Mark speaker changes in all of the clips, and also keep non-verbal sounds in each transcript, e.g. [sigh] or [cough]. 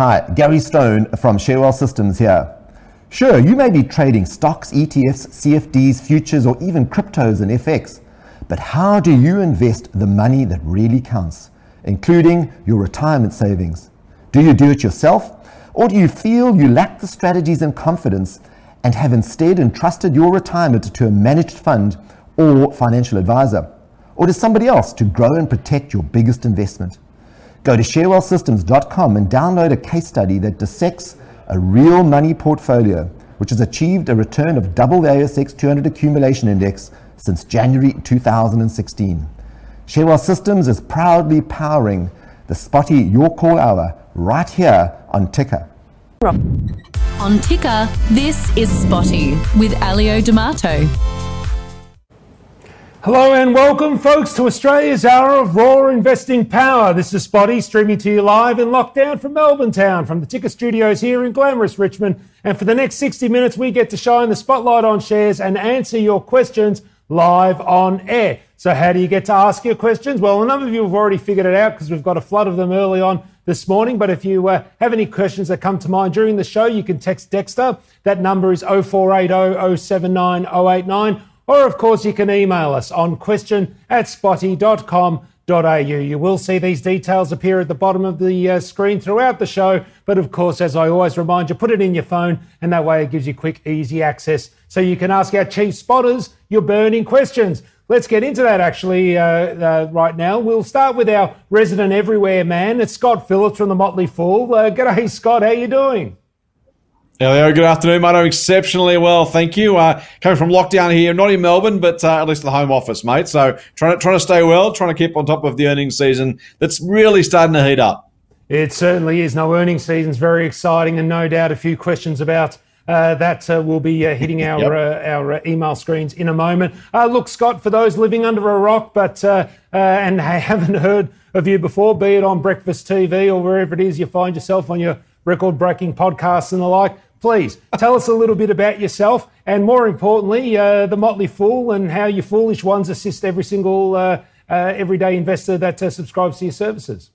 Speaker 1: Hi, Gary Stone from ShareWealth Systems here. Sure, you may be trading stocks, ETFs, CFDs, futures, or even cryptos and FX, but how do you invest the money that really counts, including your retirement savings? Do you do it yourself, or do you feel you lack the strategies and confidence and have instead entrusted your retirement to a managed fund or financial advisor, or to somebody else to grow and protect your biggest investment? Go to sharewealthsystems.com and download a case study that dissects a real money portfolio, which has achieved a return of double the ASX 200 accumulation index since January 2016. ShareWealth Systems is proudly powering the Spotee Your Call Hour right here on Ticker.
Speaker 2: On Ticker, this is Spotee with Elio D'Amato.
Speaker 3: Hello and welcome, folks, to Australia's Hour of Raw Investing Power. This is Spotee streaming to you live in lockdown from Melbourne Town, from the Ticker Studios here in glamorous Richmond. And for the next 60 minutes, we get to shine the spotlight on shares and answer your questions live on air. So, how do you get to ask your questions? Well, a number of you have already figured it out because we've got a flood of them early on this morning. But if you uh, have any questions that come to mind during the show, you can text Dexter. That number is 0480 079 089 or, of course, you can email us on question at spotee.com.au. You will see these details appear at the bottom of the uh, screen throughout the show. But, of course, as I always remind you, put it in your phone, and that way it gives you quick, easy access so you can ask our chief spotters your burning questions. Let's get into that actually uh, uh, right now. We'll start with our resident everywhere man. It's Scott Phillips from the Motley Fool. Uh, g'day, Scott. How you doing?
Speaker 4: Hello, good afternoon, mate. I'm exceptionally well, thank you. Uh, coming from lockdown here, not in Melbourne, but uh, at least the home office, mate. So trying to trying to stay well, trying to keep on top of the earnings season that's really starting to heat up.
Speaker 3: It certainly is. No earnings season's very exciting, and no doubt a few questions about uh, that uh, will be uh, hitting our [laughs] yep. Uh, our uh, email screens in a moment. Uh, look, Scott, for those living under a rock, but and [laughs] haven't heard of you before, be it on Breakfast TV or wherever it is you find yourself on your record-breaking podcasts and the like, Please tell us a little bit about yourself and, more importantly, uh, the Motley Fool and how your foolish ones assist every single uh, uh, everyday investor that uh, subscribes to your services.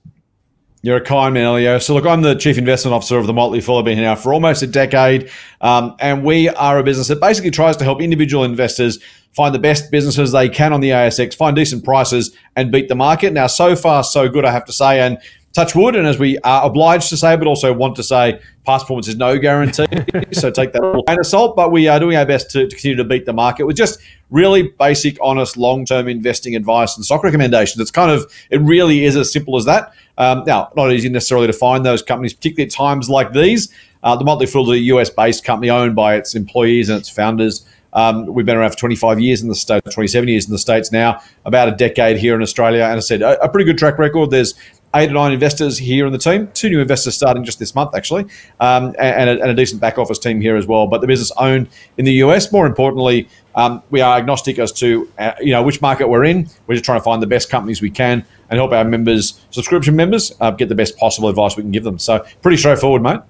Speaker 4: You're a kind man, Elio. So, look, I'm the chief investment officer of the Motley Fool. I've been here now for almost a decade, um, and we are a business that basically tries to help individual investors find the best businesses they can on the ASX, find decent prices, and beat the market. Now, so far, so good, I have to say. And touch wood, and as we are obliged to say, but also want to say, past performance is no guarantee. [laughs] so take that with a grain of salt. But we are doing our best to, to, continue to beat the market with just really basic, honest, long-term investing advice and stock recommendations. It's kind of, it really is as simple as that. Um, now, not easy necessarily to find those companies, particularly at times like these. Uh, the Motley Fool is a US-based company owned by its employees and its founders. Um, we've been around for 25 years in the States, 27 years in the States now, about a decade here in Australia. And I said, a, a pretty good track record. There's eight or nine investors here in the team. Two new investors starting just this month, actually, um, and, a, and, a, decent back office team here as well. But the business owned in the US. More importantly, um, we are agnostic as to uh, you know which market we're in. We're just trying to find the best companies we can and help our members, subscription members, uh, get the best possible advice we can give them. So pretty straightforward, mate.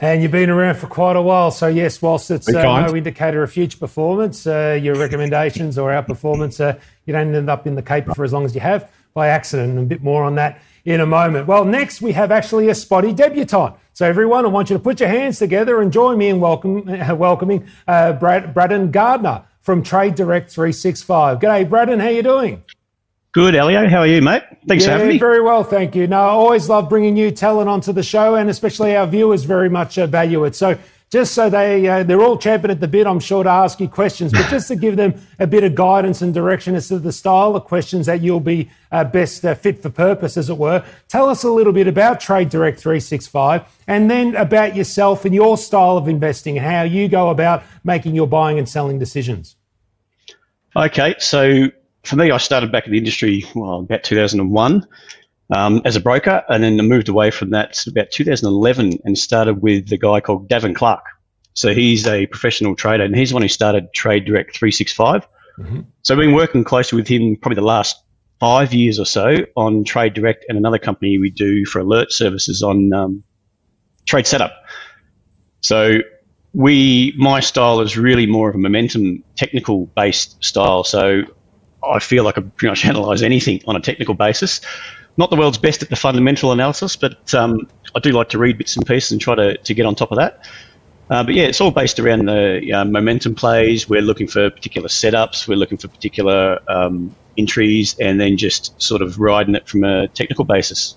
Speaker 3: And you've been around for quite a while, so yes, whilst it's uh, no indicator of future performance, uh, your recommendations or our performance, uh, you don't end up in the cape for as long as you have by accident. And a bit more on that in a moment. Well, next we have actually a spotee debutante. So everyone, I want you to put your hands together and join me in welcome, uh, welcoming uh, Brad, Braden Gardner from Trade Direct 365. G'day, Braden. How are you doing?
Speaker 5: Good, Elio. How are you, mate? Thanks
Speaker 3: yeah,
Speaker 5: for having me.
Speaker 3: Very well, thank you. Now, I always love bringing new talent onto the show, and especially our viewers very much uh, value it. So just so they uh, they're all champing at the bit, I'm sure to ask you questions, but just to give them a bit of guidance and direction as to the style of questions that you'll be uh, best uh, fit for purpose, as it were. Tell us a little bit about Trade Direct 365, and then about yourself and your style of investing and how you go about making your buying and selling decisions.
Speaker 5: Okay, so for me, I started back in the industry well about 2001 um, as a broker, and then I moved away from that about 2011 and started with the guy called Gavin Clark. So he's a professional trader, and he's the one who started Trade Direct 365. Mm-hmm. So I've been working closely with him probably the last five years or so on Trade Direct and another company we do for alert services on um, trade setup. So we, my style is really more of a momentum technical based style. So I feel like I pretty much [laughs] analyze anything on a technical basis. Not the world's best at the fundamental analysis, but um, I do like to read bits and pieces and try to, to get on top of that. Uh, but yeah, it's all based around the uh, momentum plays. We're looking for particular setups. We're looking for particular um, entries, and then just sort of riding it from a technical basis.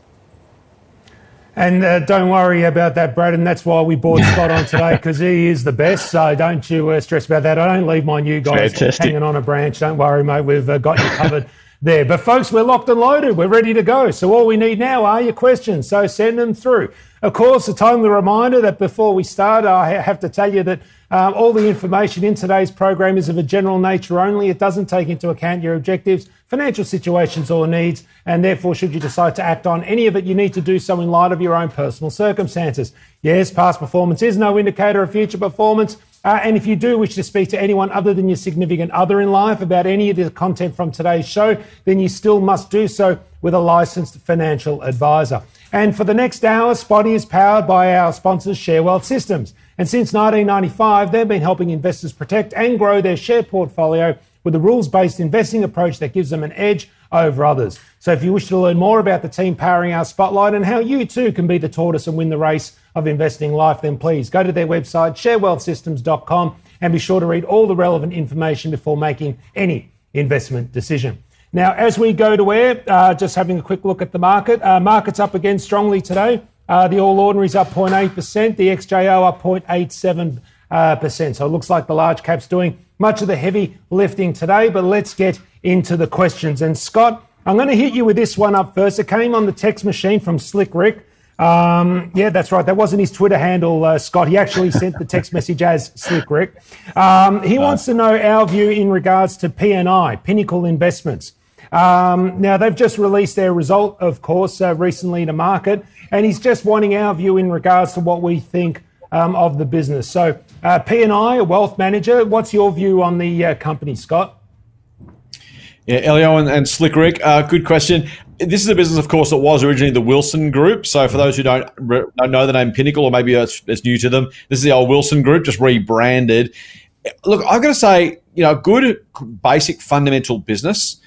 Speaker 3: And uh, don't worry about that, Brad. And that's why we brought [laughs] Scott on today because he is the best. So don't you uh, stress about that. I don't leave my new guys Fantastic. hanging on a branch. Don't worry, mate. We've uh, got you covered [laughs] there. But folks, we're locked and loaded. We're ready to go. So all we need now are your questions. So send them through. Of course, a timely reminder that before we start, I have to tell you that um, all the information in today's program is of a general nature only. It doesn't take into account your objectives, financial situations, or needs, and therefore, should you decide to act on any of it, you need to do so in light of your own personal circumstances. Yes, past performance is no indicator of future performance. Uh, and if you do wish to speak to anyone other than your significant other in life about any of the content from today's show, then you still must do so with a licensed financial advisor. And for the next hour, Spotee is powered by our sponsors, ShareWealth Systems. And since 1995, they've been helping investors protect and grow their share portfolio with a rules based investing approach that gives them an edge over others. So if you wish to learn more about the team powering our spotlight and how you too can be the tortoise and win the race of investing life, then please go to their website, sharewealthsystems.com, and be sure to read all the relevant information before making any investment decision. Now, as we go to air, uh, just having a quick look at the market. Uh, market's up again strongly today. Uh, the All Ordinary's up 0.8%, the XJO up 0.87%. Uh, so it looks like the large cap's doing much of the heavy lifting today. But let's get into the questions. And Scott, I'm going to hit you with this one up first. It came on the text machine from Slick Rick. Um, yeah, that's right. That wasn't his Twitter handle, uh, Scott. He actually sent the text message as Slick Rick. Um, he wants to know our view in regards to PNI, Pinnacle Investments. Um, now, they've just released their result, of course, uh, recently to market, and he's just wanting our view in regards to what we think um, of the business. So, uh, PNI, a wealth manager, what's your view on the uh, company, Scott?
Speaker 4: Yeah, Elio and, and Slick Rick, uh, good question. This is a business, of course, that was originally the Wilson Group. So, for those who don't, don't know the name Pinnacle, or maybe it's, it's new to them, this is the old Wilson Group, just rebranded. Look, I've got to say, you know, good, basic, fundamental business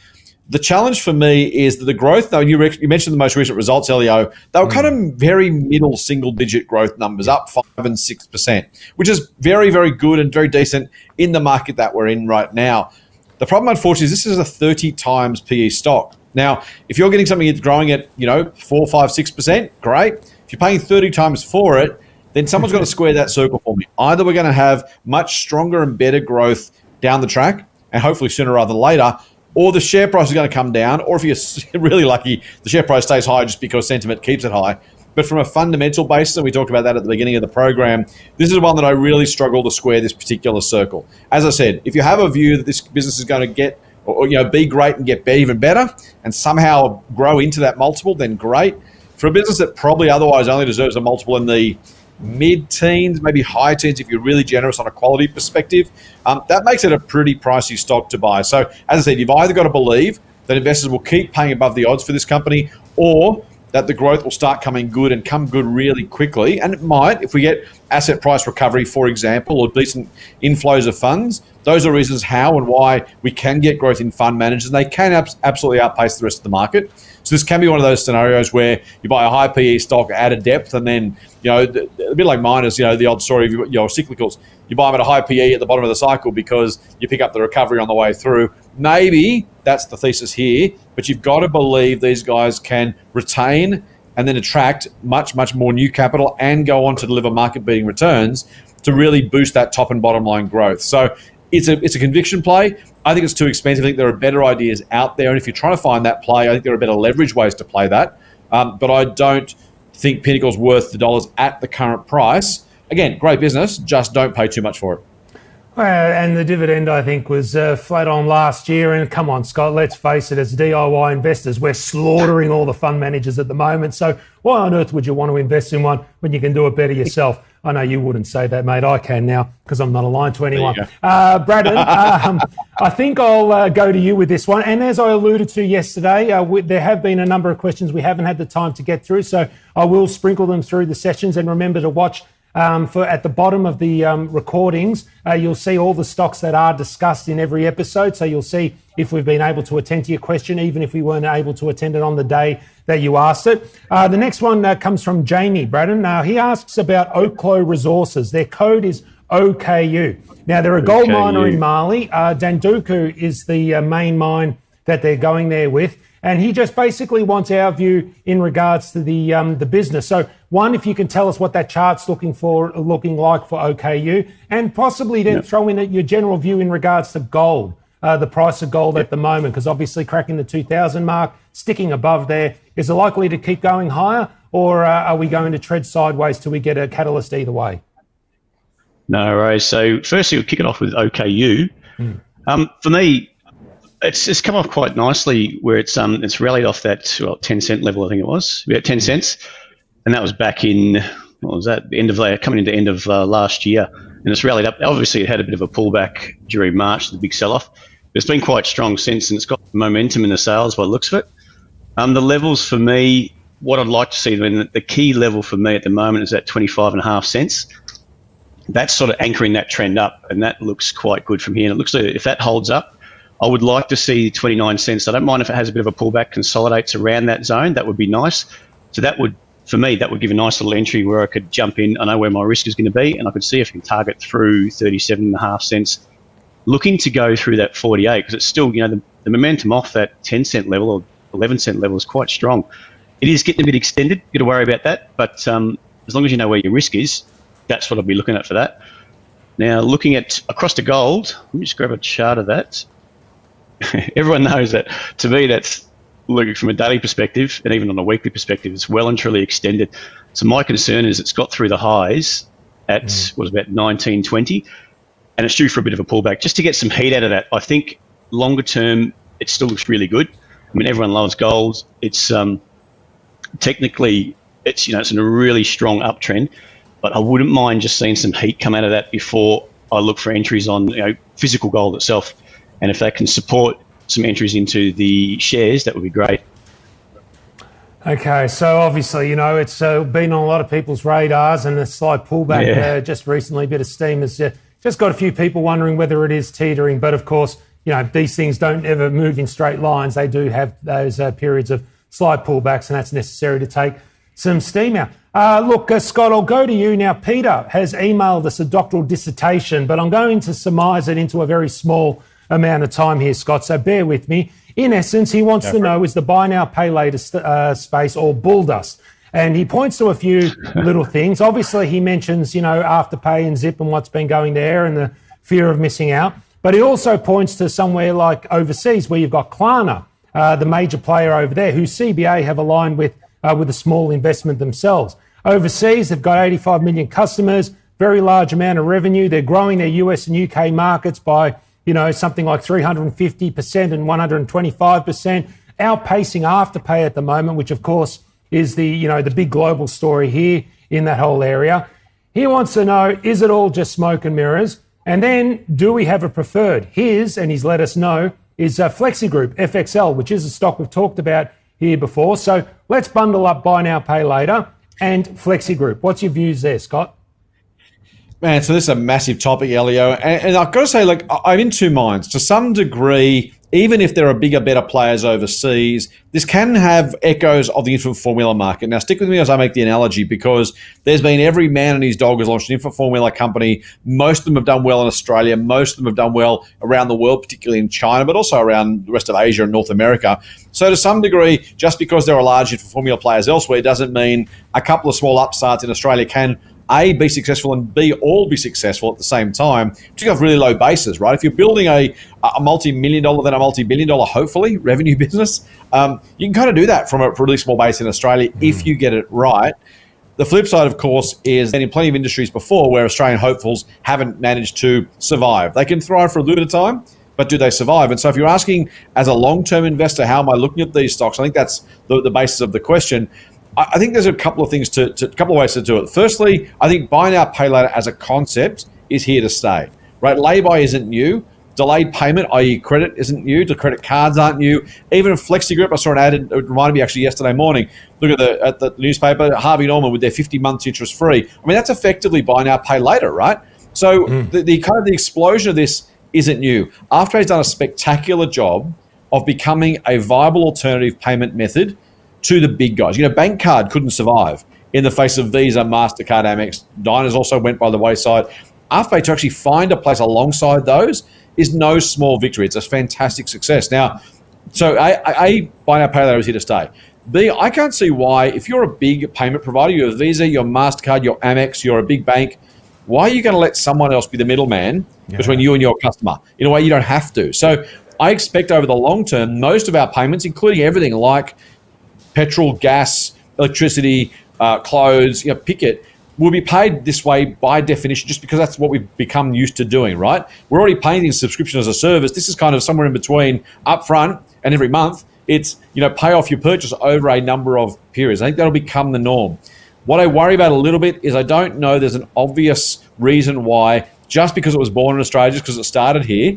Speaker 4: the challenge for me is that the growth, though, you, you mentioned the most recent results, Elio, they were mm. kind of very middle single digit growth numbers, up 5 and 6%, which is very, very good and very decent in the market that we're in right now. The problem, unfortunately, is this is a 30 times PE stock. Now, if you're getting something that's growing at, you know, 4, 5, 6%, great. If you're paying 30 times for it, then someone's got to [laughs] square that circle for me. Either we're going to have much stronger and better growth down the track, and hopefully sooner rather than later, or the share price is going to come down, or if you're [laughs] really lucky, the share price stays high just because sentiment keeps it high. But from a fundamental basis, and we talked about that at the beginning of the program, this is one that I really struggle to square this particular circle. As I said, if you have a view that this business is going to get or you know be great and get even better and somehow grow into that multiple, then great. For a business that probably otherwise only deserves a multiple in the mid-teens, maybe high teens if you're really generous on a quality perspective. Um, that makes it a pretty pricey stock to buy. So, as I said, you've either got to believe that investors will keep paying above the odds for this company, or that the growth will start coming good and come good really quickly. And it might, if we get asset price recovery, for example, or decent inflows of funds. Those are reasons how and why we can get growth in fund managers, and they can absolutely outpace the rest of the market. So this can be one of those scenarios where you buy a high PE stock at a depth, and then you know a bit like miners, you know the odd story of your cyclicals. You buy them at a high PE at the bottom of the cycle because you pick up the recovery on the way through. Maybe that's the thesis here, but you've got to believe these guys can retain and then attract much much more new capital and go on to deliver market beating returns to really boost that top and bottom line growth. So it's a it's a conviction play. I think it's too expensive. I think there are better ideas out there, and if you're trying to find that play, I think there are better leverage ways to play that. Um, but I don't think Pinnacle's worth the dollars at the current price. Again, great business, just don't pay too much for it.
Speaker 3: Uh, and the dividend, I think, was uh, flat on last year. And come on, Scott, let's face it, as DIY investors, we're slaughtering all the fund managers at the moment. So why on earth would you want to invest in one when you can do it better yourself? I know you wouldn't say that, mate. I can now because I'm not aligned to anyone. Uh, Braden, um, I think I'll uh, go to you with this one. And as I alluded to yesterday, uh, we, there have been a number of questions we haven't had the time to get through. So I will sprinkle them through the sessions. And remember to watch Um, for at the bottom of the um, recordings, uh, you'll see all the stocks that are discussed in every episode. So you'll see if we've been able to attend to your question, even if we weren't able to attend it on the day that you asked it. Uh, the next one uh, comes from Jamie Braddon. Now he asks about Oklo Resources. Their code is OKU. Now they're a gold OKU. miner in Mali. Uh, Dandoko is the uh, main mine that they're going there with. And he just basically wants our view in regards to the um, the business. So, one, if you can tell us what that chart's looking for, looking like for OKU, and possibly then yep. throw in your general view in regards to gold, uh, the price of gold yep. at the moment, because obviously cracking the 2,000 mark, sticking above there, is it likely to keep going higher, or uh, are we going to tread sideways till we get a catalyst either way?
Speaker 5: No, right. So, firstly, we'll kick it off with OKU. Mm. Um, for me, it's, it's come off quite nicely where it's um it's rallied off that well, 10 cent level I think it was about 10 cents. And that was back in what was that end of coming into end of uh, last year. And it's rallied up. Obviously it had a bit of a pullback during March the big sell-off. It's been quite strong since and it's got momentum in the sales by the looks of it. Um, the levels for me what I'd like to see I mean, the key level for me at the moment is at 25 and a half cents. That's sort of anchoring that trend up and that looks quite good from here. And it looks like if that holds up I would like to see 29 cents. I don't mind if it has a bit of a pullback, consolidates around that zone. That would be nice. So that would, for me, that would give a nice little entry where I could jump in. I know where my risk is going to be, and I could see if I can target through 37 and a half cents. Looking to go through that 48 because it's still, you know, the, the momentum off that 10 cent level or 11 cent level is quite strong. It is getting a bit extended. You've got to worry about that, but um, as long as you know where your risk is, that's what I'll be looking at for that. Now, looking at across the gold, let me just grab a chart of that. [laughs] everyone knows that to me that's looking from a daily perspective and even on a weekly perspective, it's well and truly extended. So my concern is it's got through the highs at mm. was about 1920 and it's due for a bit of a pullback just to get some heat out of that. I think longer term it still looks really good. I mean everyone loves gold. It's um, technically it's you know it's in a really strong uptrend, but I wouldn't mind just seeing some heat come out of that before I look for entries on you know physical gold itself. And if they can support some entries into the shares, that would be great.
Speaker 3: Okay, so obviously, you know, it's uh, been on a lot of people's radars and a slight pullback yeah. uh, just recently. A bit of steam has uh, just got a few people wondering whether it is teetering. But of course, you know, these things don't ever move in straight lines. They do have those uh, periods of slight pullbacks, and that's necessary to take some steam out. Uh, look, uh, Scott, I'll go to you now. Peter has emailed us a doctoral dissertation, but I'm going to surmise it into a very small amount of time here, Scott, so bear with me. In essence, he wants to know is the buy now, pay later st- uh, space all bull dust? And he points to a few [laughs] little things. Obviously, he mentions, you know, Afterpay and Zip and what's been going there and the fear of missing out. But he also points to somewhere like overseas where you've got Klarna, uh, the major player over there, who CBA have aligned with uh, with a small investment themselves. Overseas, they've got 85 million customers, very large amount of revenue. They're growing their US and UK markets by you know, something like 350% and 125%, outpacing Afterpay at the moment, which of course is the, you know, the big global story here in that whole area. He wants to know, is it all just smoke and mirrors? And then, do we have a preferred? His, and he's let us know, is uh, Flexi Group, FXL, which is a stock we've talked about here before. So let's bundle up buy now, pay later and Flexi Group. What's your views there, Scott?
Speaker 4: Man, so this is a massive topic, Elio. And, and I've got to say, like, I'm in two minds. To some degree, even if there are bigger, better players overseas, this can have echoes of the infant formula market. Now, stick with me as I make the analogy because there's been every man and his dog has launched an infant formula company. Most of them have done well in Australia. Most of them have done well around the world, particularly in China, but also around the rest of Asia and North America. So, to some degree, just because there are large infant formula players elsewhere doesn't mean a couple of small upstarts in Australia can a, be successful and B, all be successful at the same time, particularly off really low bases, right? If you're building a, a multi million dollar, then a multi billion dollar, hopefully, [laughs] revenue business, um, you can kind of do that from a really small base in Australia mm. if you get it right. The flip side, of course, is that in plenty of industries before where Australian hopefuls haven't managed to survive. They can thrive for a little bit of time, but do they survive? And so if you're asking as a long-term investor, how am I looking at these stocks? I think that's the, the basis of the question. I think there's a couple of things to, to a couple of ways to do it. Firstly, I think buy now, pay later as a concept is here to stay. Right, lay-by isn't new. delayed payment, i.e., credit isn't new, the credit cards aren't new. Even FlexiGroup, I saw an ad, it reminded me actually yesterday morning. Look at the at the newspaper, Harvey Norman with their 50 months interest free. I mean, that's effectively buy now, pay later, right? So mm. the, the kind of the explosion of this isn't new. Afterpay's done a spectacular job of becoming a viable alternative payment method to the big guys. You know, bank card couldn't survive in the face of Visa, MasterCard, Amex. Diners also went by the wayside. Afterpay to actually find a place alongside those is no small victory. It's a fantastic success. Now, so A, a buy now, pay later is here to stay. B, I can't see why, if you're a big payment provider, you're Visa, you're MasterCard, you're Amex, you're a big bank, why are you going to let someone else be the middleman yeah. between you and your customer? In a way, you don't have to. So I expect over the long term, most of our payments, including everything like petrol, gas, electricity, uh, clothes, you know, pick it, will be paid this way by definition just because that's what we've become used to doing, right? We're already paying in subscription as a service. This is kind of somewhere in between upfront and every month. It's, you know, pay off your purchase over a number of periods. I think that'll become the norm. What I worry about a little bit is I don't know there's an obvious reason why, just because it was born in Australia, just because it started here,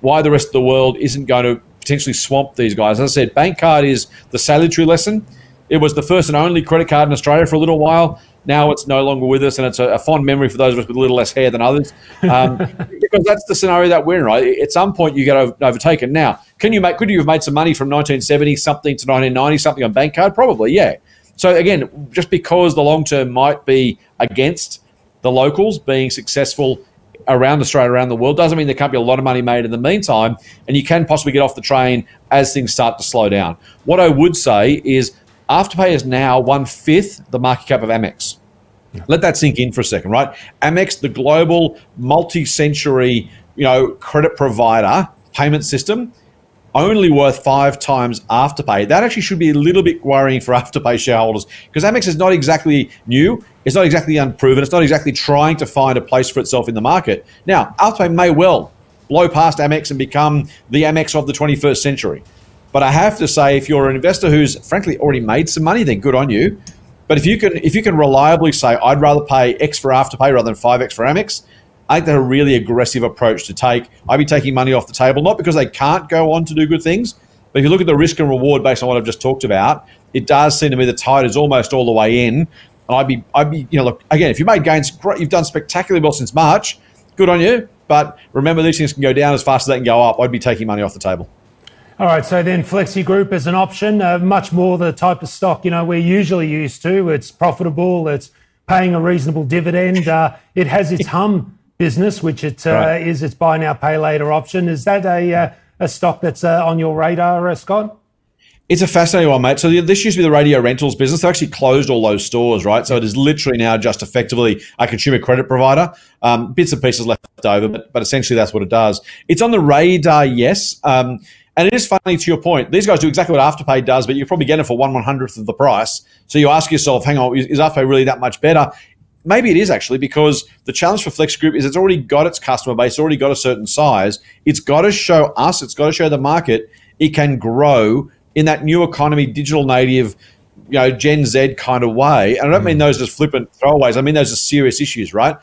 Speaker 4: why the rest of the world isn't going to potentially swamp these guys. As I said, bank card is the salutary lesson. It was the first and only credit card in Australia for a little while. Now it's no longer with us, and it's a, a fond memory for those of us with a little less hair than others, um, [laughs] because that's the scenario that we're in. Right, at some point you get overtaken. Now, can you make? Could you have made some money from 1970 something to 1990 something on bank card? Probably, yeah. So again, just because the long term might be against the locals being successful around Australia, around the world, doesn't mean there can't be a lot of money made in the meantime, and you can possibly get off the train as things start to slow down. What I would say is Afterpay is now one fifth the market cap of Amex. Yeah. Let that sink in for a second, right? Amex, the global multi-century, you know, credit provider payment system, only worth five times Afterpay. That actually should be a little bit worrying for [laughs] Afterpay shareholders because Amex is not exactly new. It's not exactly unproven. It's not exactly trying to find a place for itself in the market. Now, Afterpay may well blow past Amex and become the Amex of the 21st century. But I have to say, if you're an investor who's frankly already made some money, then good on you. But if you can if you can reliably say, I'd rather pay X for Afterpay rather than five X for Amex, I think that's a really aggressive approach to take. I'd be taking money off the table, not because they can't go on to do good things, but if you look at the risk and reward based on what I've just talked about, it does seem to me the tide is almost all the way in. And I'd be, I'd be, you know, look again. If you made gains, great, you've done spectacularly well since March. Good on you. But remember, these things can go down as fast as they can go up. I'd be taking money off the table.
Speaker 3: All right, so then Flexi Group is an option, uh, much more the type of stock you know we're usually used to. It's profitable, it's paying a reasonable dividend. Uh, it has its [laughs] hum business, which it uh, right. is its buy now pay later option. Is that a uh, a stock that's uh, on your radar, uh, Scott?
Speaker 4: It's a fascinating one, mate. So this used to be the radio rentals business. They actually closed all those stores, right? So it is literally now just effectively a consumer credit provider. Um, bits and pieces left over, but, but essentially that's what it does. It's on the radar, yes. Um, and it is funny to your point. These guys do exactly what Afterpay does, but you're probably get it for one one hundredth of the price. So you ask yourself, hang on, is Afterpay really that much better? Maybe it is actually because the challenge for Flex Group is it's already got its customer base, already got a certain size. It's got to show us, it's got to show the market it can grow in that new economy, digital native, you know, Gen Z kind of way. And I don't mean mm. those as flippant throwaways. I mean those are serious issues, right?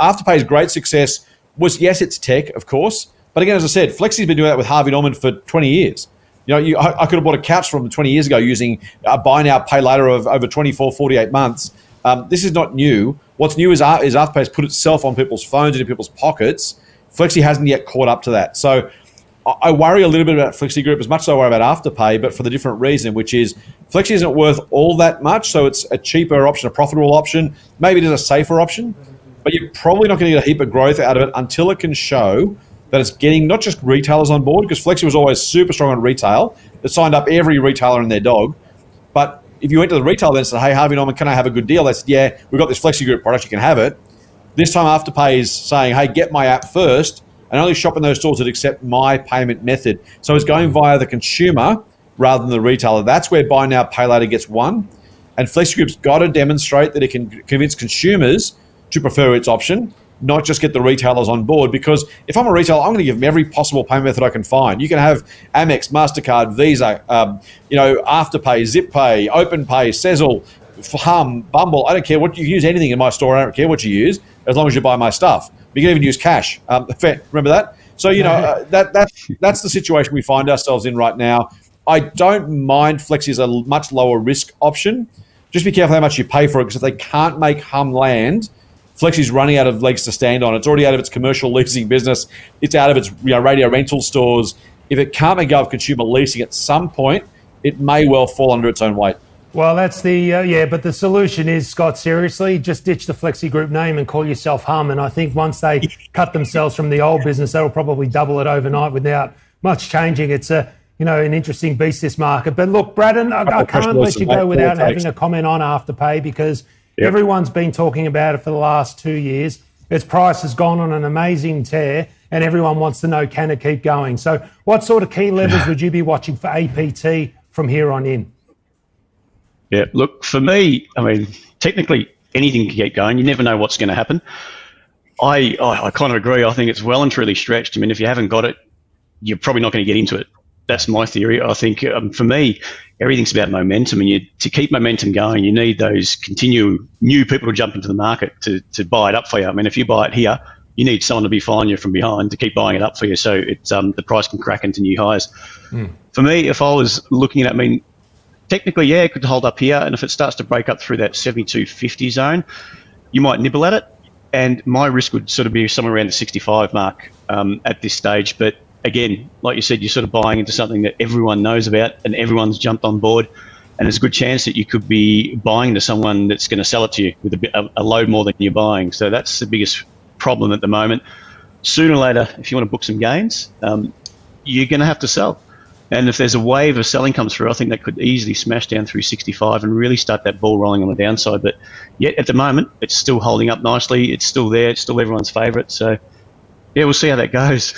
Speaker 4: Afterpay's great success was yes, it's tech, of course, but again, as I said, Flexi's been doing that with Harvey Norman for 20 years. You know, you, I, I, could have bought a couch from 20 years ago using a buy now, pay later of over 24, 48 months. Um, this is not new. What's new is, is Afterpay has put itself on people's phones, into people's pockets. Flexi hasn't yet caught up to that. So I, I worry a little bit about Flexi Group as much as I worry about Afterpay, but for the different reason, which is Flexi isn't worth all that much. So it's a cheaper option, a profitable option. Maybe it is a safer option, but you're probably not going to get a heap of growth out of it until it can show that it's getting not just retailers on board, because Flexi was always super strong on retail. It signed up every retailer and their dog. But if you went to the retailer and said, hey, Harvey Norman, can I have a good deal? They said, yeah, we've got this Flexi Group product, you can have it. This time Afterpay is saying, hey, get my app first and only shop in those stores that accept my payment method. So it's going via the consumer rather than the retailer. That's where buy now, pay later gets won. And Flexi Group's got to demonstrate that it can convince consumers to prefer its option not just get the retailers on board. Because if I'm a retailer, I'm going to give them every possible payment method I can find. You can have Amex, Mastercard, Visa, um, you know, Afterpay, ZipPay, OpenPay, Sezzle, Hum, Bumble. I don't care what you use anything in my store. I don't care what you use as long as you buy my stuff. You can even use cash. Um, [laughs] remember that? So you know uh, [laughs] that that's that's the situation we find ourselves in right now. I don't mind Flexi as a much lower risk option. Just be careful how much you pay for it because if they can't make hum land, Flexi's running out of legs to stand on. It's already out of its commercial leasing business. It's out of its you know, radio rental stores. If it can't make go of consumer leasing at some point, it may well fall under its own weight.
Speaker 3: Well, that's the uh, yeah, but the solution is Scott. Seriously, just ditch the Flexi Group name and call yourself Hum. And I think once they cut themselves from the old business, that'll probably double it overnight without much changing. It's a you know an interesting beast this market. But look, Braddon, I, I can't let you go without having a comment on Afterpay because yep. everyone's been talking about it for the last two years. Its price has gone on an amazing tear, and everyone wants to know can it keep going. So, what sort of key levels would you be watching for APT from here on in?
Speaker 5: Yeah, look, for me, I mean, technically anything can get going. You never know what's going to happen. I, I, I kind of agree. I think it's well and truly stretched. I mean, if you haven't got it, you're probably not going to get into it. That's my theory. I think um, for me, everything's about momentum, and you, to keep momentum going, you need those continue new people to jump into the market to, to buy it up for you. I mean, if you buy it here, you need someone to be following you from behind to keep buying it up for you, so it's um, the price can crack into new highs. Mm. For me, if I was looking at, I mean, technically, yeah, it could hold up here. And if it starts to break up through that 72.50 zone, you might nibble at it. And my risk would sort of be somewhere around the 65 mark um, at this stage. But again, like you said, you're sort of buying into something that everyone knows about and everyone's jumped on board. And there's a good chance that you could be buying to someone that's going to sell it to you with a, bit, a, a load more than you're buying. So that's the biggest problem at the moment. Sooner or later, if you want to book some gains, um, you're going to have to sell. And if there's a wave of selling comes through, I think that could easily smash down through 65 and really start that ball rolling on the downside. But yet at the moment, it's still holding up nicely. It's still there. It's still everyone's favourite. So yeah, we'll see how that goes.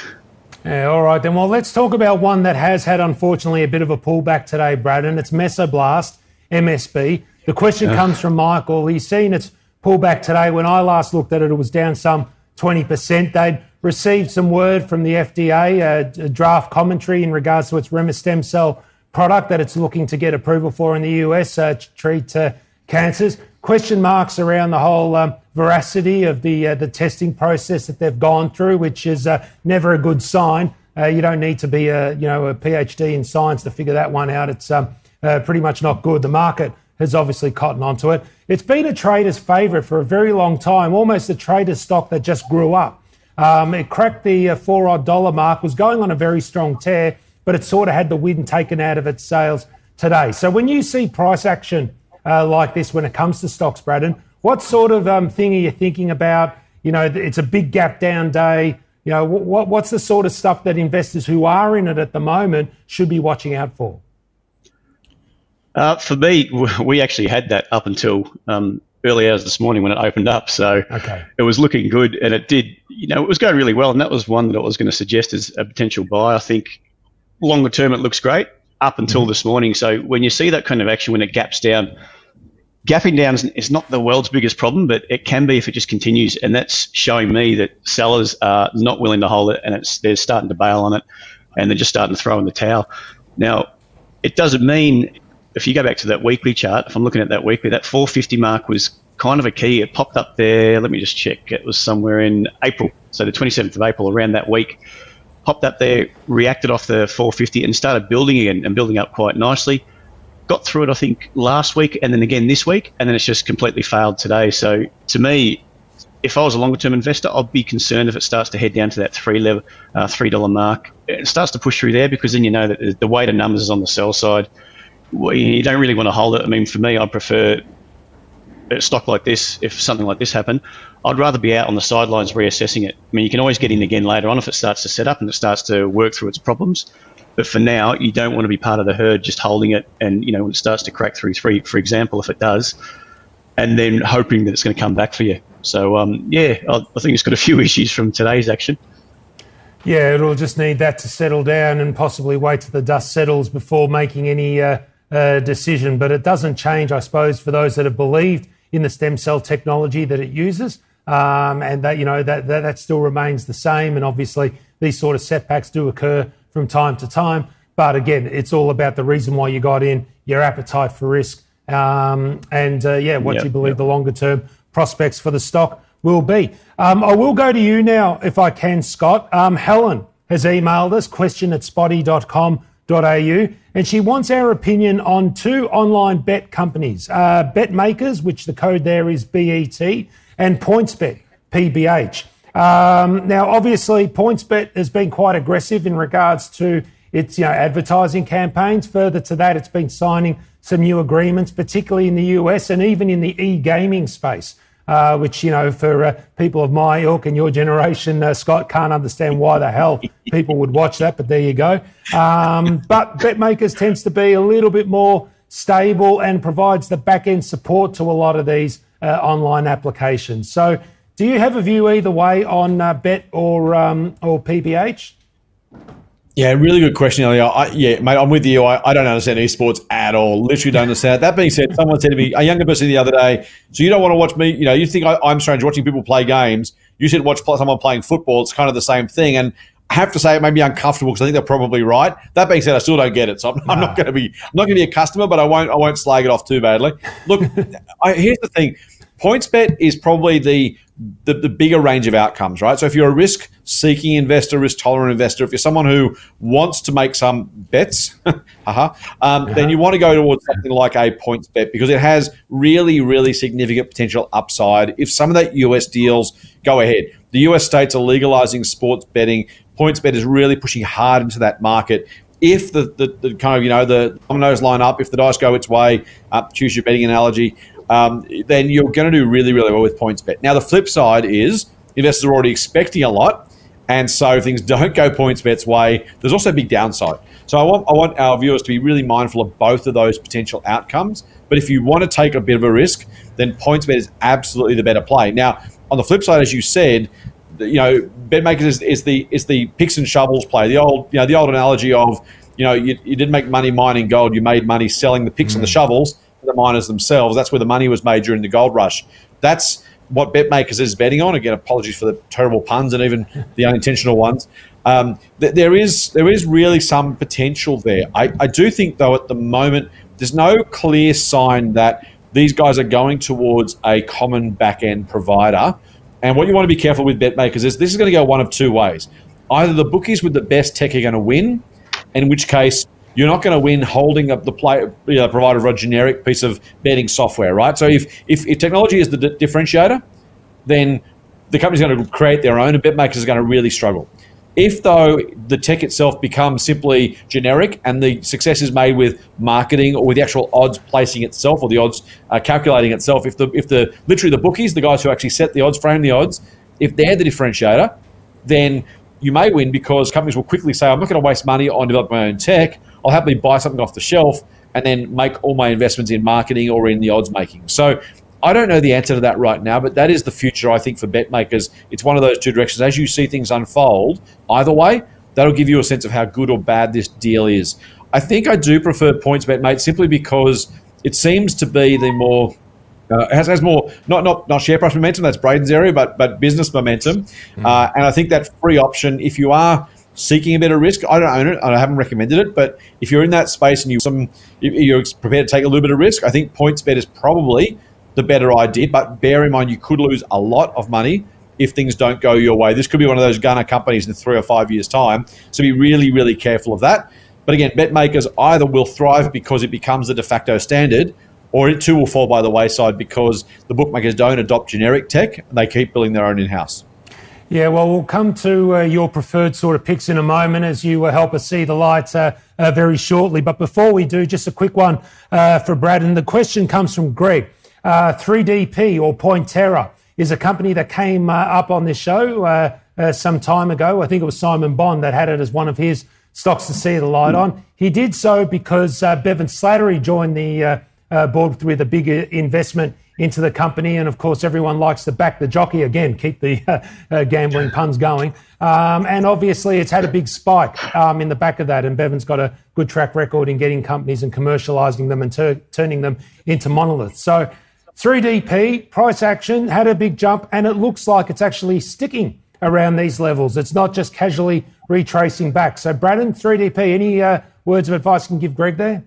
Speaker 3: Yeah, all right then. Well, let's talk about one that has had unfortunately a bit of a pullback today, Brad, and it's Mesoblast MSB. The question comes from Michael. He's seen its pullback today. When I last looked at it, it was down some 20%. They'd received some word from the FDA, a, a draft commentary in regards to its stem cell product that it's looking to get approval for in the US uh, to treat uh, cancers. Question marks around the whole um, veracity of the uh, the testing process that they've gone through, which is uh, never a good sign. Uh, you don't need to be a you know a PhD in science to figure that one out. It's um, uh, pretty much not good. The market has obviously cottoned onto it. It's been a trader's favourite for a very long time, almost a trader's stock that just grew up. Um, it cracked the uh, four odd dollar mark, was going on a very strong tear, but it sort of had the wind taken out of its sails today. So when you see price action uh, like this when it comes to stocks, Braddon, what sort of um, thing are you thinking about? You know, it's a big gap down day. You know, what, what's the sort of stuff that investors who are in it at the moment should be watching out for?
Speaker 5: Uh, for me, we actually had that up until um, early hours this morning when it opened up. So okay. it was looking good, and it did. You know, it was going really well, and that was one that I was going to suggest as a potential buy. I think longer term it looks great up until mm-hmm. this morning. So when you see that kind of action when it gaps down, gapping down is not the world's biggest problem, but it can be if it just continues, and that's showing me that sellers are not willing to hold it, and it's they're starting to bail on it, and they're just starting to throw in the towel. Now, it doesn't mean if you go back to that weekly chart, if I'm looking at that weekly, that 450 mark was kind of a key. It popped up there. Let me just check. It was somewhere in April, so the 27th of April, around that week. Popped up there, reacted off the 450, and started building again and building up quite nicely. Got through it, I think, last week, and then again this week, and then it's just completely failed today. So to me, if I was a longer term investor, I'd be concerned if it starts to head down to that three level, uh, three dollar mark. It starts to push through there because then you know that the weight of numbers is on the sell side you don't really want to hold it. I mean, for me, I prefer a stock like this. If something like this happened, I'd rather be out on the sidelines reassessing it. I mean, you can always get in again later on if it starts to set up and it starts to work through its problems. But for now, you don't want to be part of the herd just holding it. And, you know, when it starts to crack through three, for example, if it does, and then hoping that it's going to come back for you. So, um, yeah, I, think it's got a few [laughs] issues from today's action.
Speaker 3: Yeah, it'll just need that to settle down and possibly wait till the dust settles before making any uh, uh, decision, but it doesn't change, I suppose, for those that have believed in the stem cell technology that it uses, um, and that you know that, that that still remains the same. And obviously, these sort of setbacks do occur from time to time. But again, it's all about the reason why you got in, your appetite for risk, um, and uh, yeah, what yep, you believe yep. the longer term prospects for the stock. will be. Um, I will go to you now, if I can, Scott. Um, Helen has emailed us, question at spotee.com.au, and she wants our opinion on two online bet companies, uh, BetMakers, which the code there is BET, and PointsBet, PBH. Um, now, obviously, PointsBet has been quite aggressive in regards to its you know, advertising campaigns. Further to that, it's been signing some new agreements, particularly in the US and even in the e-gaming space. Uh, which you know, for uh, people of my ilk and your generation, uh, Scott can't understand why the hell people would watch that. But there you go. Um, but BetMakers tends to be a little bit more stable and provides the back end support to a lot of these uh, online applications. So, do you have a view either way on uh, Bet or um, or PBH?
Speaker 4: Yeah, really good question, Elliot. I, yeah, mate, I'm with you. I, I, don't understand esports at all. Literally don't understand. That being said, someone said to me, a younger person the other day, so you don't want to watch me, you know, you think I, am strange watching people play games. You should watch someone playing football. It's kind of the same thing. And I have to say it made me uncomfortable because I think they're probably right. That being said, I still don't get it. So I'm, I'm not going to be, I'm not going to be a customer, but I won't, I won't slag it off too badly. Look, [laughs] I, here's the thing. PointsBet is probably the the, the bigger range of outcomes, right? So if you're a risk seeking investor, risk tolerant investor, if you're someone who wants to make some bets, [laughs] uh-huh, um, then uh-huh. you want to go towards something like a points bet because it has really, really significant potential upside. If some of that US deals go ahead, the US states are legalizing sports betting. Points bet is really pushing hard into that market if the, the, the, kind of you know the dominoes line up, if the dice go its way, uh, choose your betting analogy, um, then you're going to do really, really well with PointsBet. Now, the flip side is investors are already expecting a lot. And so if things don't go PointsBet's way, there's also a big downside. So I want, I want our viewers to be really mindful of both of those potential outcomes. But if you want to take a bit of a risk, then PointsBet is absolutely the better play. Now, on the flip side, as you said, you know, BetMakers is, is the is the picks and shovels play. The old you know the old analogy of you know you, you didn't make money mining gold, you made money selling the picks mm. and the mm. shovels the miners themselves. That's where the money was made during the gold rush. That's what BetMakers is betting on. Again, apologies for the terrible puns and even the unintentional ones. Um, th- there is there is really some potential there. I, I do think though at the moment there's no clear sign that these guys are going towards a common back end provider. And what you want to be careful with BetMakers is this is going to go one of two ways. Either the bookies with the best tech are going to win, in which case you're not going to win holding up the play, you know, provider of a generic piece of betting software, right? So if, if, if technology is the d- differentiator, then the company's going to create their own, and BetMakers is going to really struggle. If, though, the tech itself becomes simply generic and the success is made with marketing or with the actual odds placing itself or the odds uh, calculating itself, if the, if the literally the bookies, the guys who actually set the odds, frame the odds, if they're the differentiator, then you may win because companies will quickly say, I'm not going to waste money on developing my own tech. I'll happily buy something off the shelf and then make all my investments in marketing or in the odds making. So I don't know the answer to that right now, but that is the future, I think, for bet makers. It's one of those two directions. As you see things unfold, either way, that'll give you a sense of how good or bad this deal is. I think I do prefer points bet, mate, simply because it seems to be the more uh, has, has more not not not share price momentum. That's Braden's area, but but business momentum. Mm. Uh, and I think that free option, if you are seeking a bit of risk. I don't own it. I haven't recommended it, but if you're in that space and you some you're prepared to take a little bit of risk, I think points bet is probably the better idea. But bear in mind, you could lose a lot of money if things don't go your way. This could be one of those gunner companies in three or five years' time. So be really, really careful of that. But again, bet makers either will thrive because it becomes the de facto standard, or it too will fall by the wayside because the bookmakers don't adopt generic tech and they keep building their own in house.
Speaker 3: Yeah, well, we'll come to uh, your preferred sort of picks in a moment as you uh, help us see the light uh, uh very shortly. But before we do, just a quick one uh, for Brad. And the question comes from Greg. 3DP uh, or Pointerra is a company that came up on this show some time ago. I think it was Simon Bond that had it as one of his stocks to see the light on. He did so because Bevan Slattery joined the board with a bigger investment into the company. And of course, everyone likes to back the jockey again, keep the [laughs] uh, uh, gambling puns going. Um, and obviously, it's had a big spike um, in the back of that. And Bevan's got a good track record in getting companies and commercializing them and ter- turning them into monoliths. So, 3DP price action had a big jump, and it looks like it's actually sticking around these levels. It's not just casually retracing back. So, Braden, 3DP, any uh, words of advice you can give Greg there?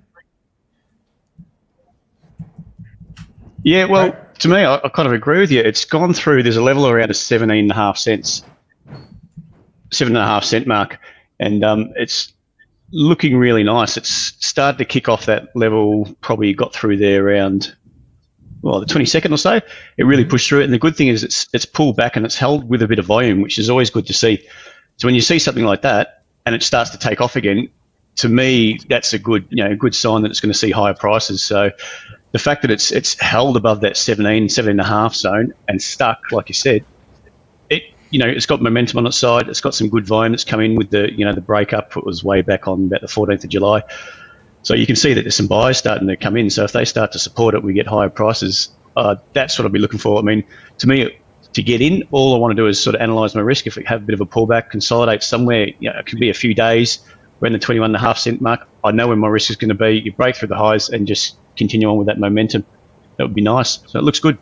Speaker 5: Yeah, well, to me, I, I, kind of agree with you. It's gone through. There's a level around a seventeen and a half cents, seven and a half cent mark, and um, it's looking really nice. It's started to kick off that level. Probably got through there around well the 22nd or so. It really pushed through it, and the good thing is it's it's pulled back and it's held with a bit of volume, which is always good to see. So when you see something like that and it starts to take off again, to me that's a good you know good sign that it's going to see higher prices. So the fact that it's it's held above that 17, 17 and a half zone and stuck, like you said, it you know it's got momentum on its side. It's got some good volume that's come in with the you know the breakup. It was way back on about the 14th of July. So you can see that there's some buyers starting to come in. So if they start to support it, we get higher prices. Uh, that's what I'd be looking for. I mean, to me, to get in, all I want to do is sort of analyse my risk. If we have a bit of a pullback, consolidate somewhere, you know, it could be a few days. We're in the 21 and a half cent mark. I know where my risk is going to be. You break through the highs and just continue on with that momentum. That would be nice. So it looks good.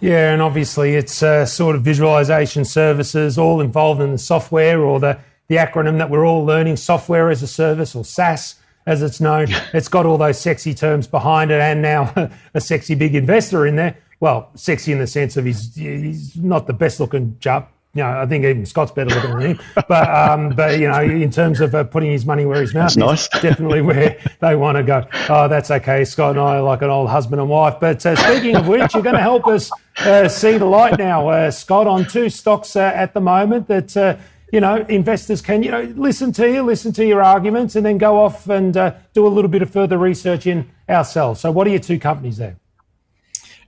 Speaker 3: Yeah, and obviously it's uh, sort of visualization services, all involved in the software or the, the acronym that we're all learning, software as a service or SaaS as it's known. [laughs] it's got all those sexy terms behind it and now [laughs] a sexy big investor in there. Well, sexy in the sense of he's, he's not the best looking chap, you know, I think even Scott's better looking than him. [laughs] But um, but you know, in terms of uh, putting his money where his mouth
Speaker 5: that's is,
Speaker 3: nice. [laughs] definitely where they want to go. Oh, that's okay. Scott and I are like an old husband and wife. But uh, speaking of which, you're going to help us uh, see the light now, uh, Scott, on two stocks uh, at the moment that. Uh, you know, investors can, you know, listen to you, listen to your arguments, and then go off and do a little bit of further research in ourselves. So, what are your two companies there?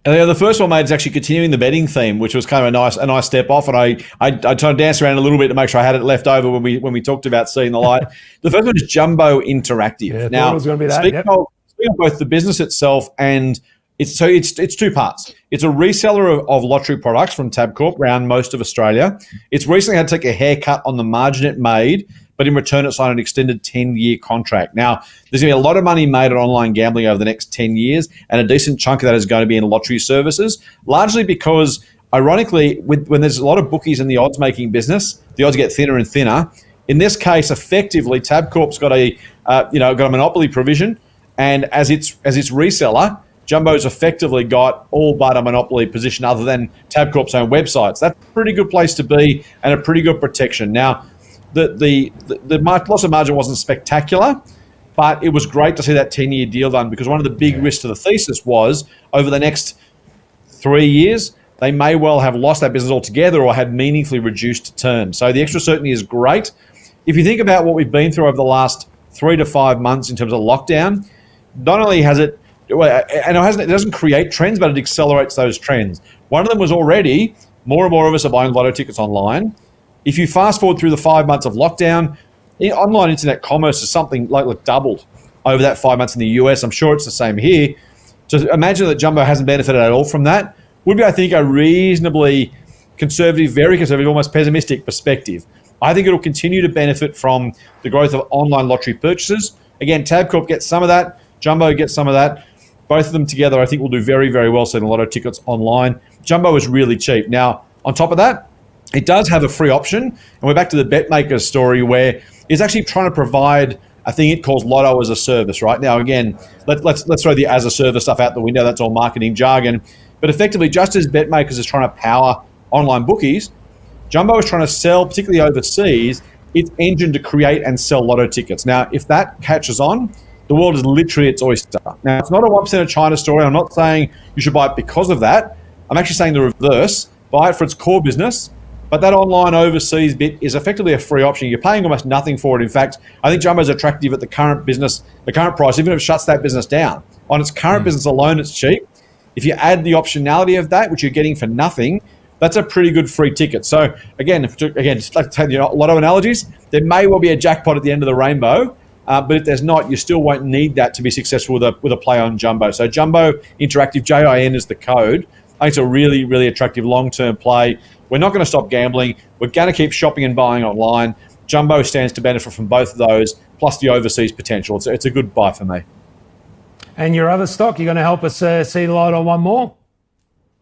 Speaker 4: And the first one made is actually continuing the betting theme, which was kind of a nice a nice step off. And I, I, I tried to dance around a little bit to make sure I had it left over when we when we talked about seeing the light. [laughs] the first one is Jumbo Interactive.
Speaker 3: Yeah, now, it was going to be that.
Speaker 4: Speaking, yep. of, speaking of both the business itself and it's so it's it's two parts. It's a reseller of, of, lottery products from Tabcorp around most of Australia. It's recently had to take a haircut on the margin it made but in return, it signed an extended 10 year contract. Now, there's going to be a lot of money made on online gambling over the next 10 years, and a decent chunk of that is going to be in lottery services, largely because, ironically, with, when there's a lot of bookies in the odds making business, the odds get thinner and thinner. In this case, effectively, Tabcorp's got a uh, you know got a monopoly provision, and as its as its reseller, Jumbo's effectively got all but a monopoly position other than Tabcorp's own websites. That's a pretty good place to be and a pretty good protection. Now, the the the, the loss of margin wasn't spectacular, but it was great to see that ten year deal done because one of the big risks to the thesis was over the next three years they may well have lost that business altogether or had meaningfully reduced terms. So the extra certainty is great. If you think about what we've been through over the last three to five months in terms of lockdown, not only has it and it, hasn't, it doesn't create trends, but it accelerates those trends. One of them was already more and more of us are buying lotto tickets online. If you fast forward through the five months of lockdown, online internet commerce is something like, doubled over that five months in the US. I'm sure it's the same here. So imagine that Jumbo hasn't benefited at all from that. Would be, I think, a reasonably conservative, very conservative, almost pessimistic perspective. I think it'll continue to benefit from the growth of online lottery purchases. Again, Tabcorp gets some of that, Jumbo gets some of that. Both of them together, I think, will do very, very well selling a lot of tickets online. Jumbo is really cheap. Now, on top of that, it does have a free option, and we're back to the BetMakers story where it's actually trying to provide a thing it calls Lotto as a service. Right now, again, let, let's let's throw the as a service stuff out the window. That's all marketing jargon. But effectively, just as BetMakers is trying to power online bookies, Jumbo is trying to sell, particularly overseas, its engine to create and sell lotto tickets. Now, if that catches on, the world is literally its oyster. Now, it's not a 1% of China story. I'm not saying you should buy it because of that. I'm actually saying the reverse. Buy it for its core business but that online overseas bit is effectively a free option. You're paying almost nothing for it. In fact, I think Jumbo's attractive at the current business, the current price, even if it shuts that business down. On its current mm. business alone, it's cheap. If you add the optionality of that, which you're getting for nothing, that's a pretty good free ticket. So again, if, again, just like to take a lot of analogies, there may well be a jackpot at the end of the rainbow. Uh, but if there's not, you still won't need that to be successful with a with a play on Jumbo. So Jumbo Interactive, J I N is the code. I think it's a really, really attractive long term play. We're not going to stop gambling. We're going to keep shopping and buying online. Jumbo stands to benefit from both of those, plus the overseas potential. It's, it's a good buy for me.
Speaker 3: And your other stock, you're going to help us uh, see the light on one more?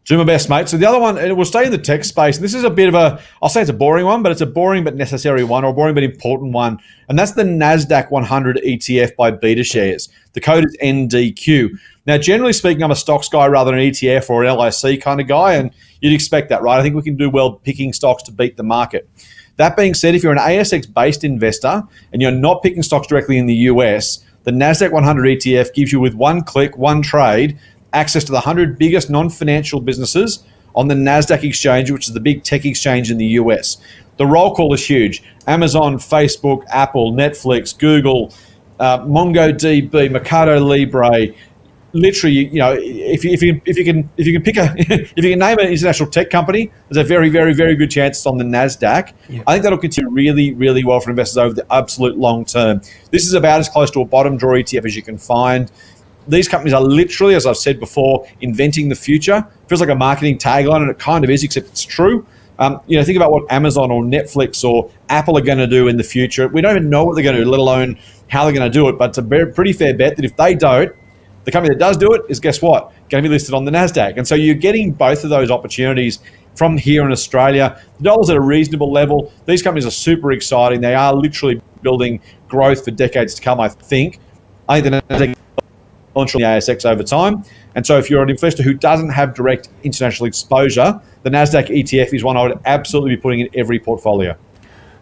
Speaker 4: Do my best, mate. So the other one, it will stay in the tech space. This is a bit of a, I'll say it's a boring one, but it's a boring but necessary one, or a boring but important one. And that's the NASDAQ 100 ETF by BetaShares. The code is NDQ. Now, generally speaking, I'm a stocks guy rather than an ETF or an LIC kind of guy, and you'd expect that, right? I think we can do well picking stocks to beat the market. That being said, if you're an ASX based investor and you're not picking stocks directly in the US, the NASDAQ 100 ETF gives you, with one click, one trade, access to the 100 biggest non financial businesses on the NASDAQ exchange, which is the big tech exchange in the US. The roll call is huge Amazon, Facebook, Apple, Netflix, Google, uh, MongoDB, Mercado Libre, literally, you know, if you, if you if you can if you can pick a [laughs] if you can name an international tech company, there's a very very very good chance it's on the Nasdaq. Yeah. I think that'll continue really really well for investors over the absolute long term. This is about as close to a bottom drawer ETF as you can find. These companies are literally, as I've said before, inventing the future. Feels like a marketing tagline, and it kind of is, except it's true. Um, you know, think about what Amazon or Netflix or Apple are going to do in the future. We don't even know what they're going to do, let alone how they're going to do it. But it's a very, pretty fair bet that if they don't, the company that does do it is guess what? Going to be listed on the NASDAQ. And so you're getting both of those opportunities from here in Australia. The dollar's at a reasonable level. These companies are super exciting. They are literally building growth for decades to come, I think. I think the NASDAQ launch the ASX over time. And so if you're an investor who doesn't have direct international exposure, the NASDAQ ETF is one I would absolutely be putting in every portfolio.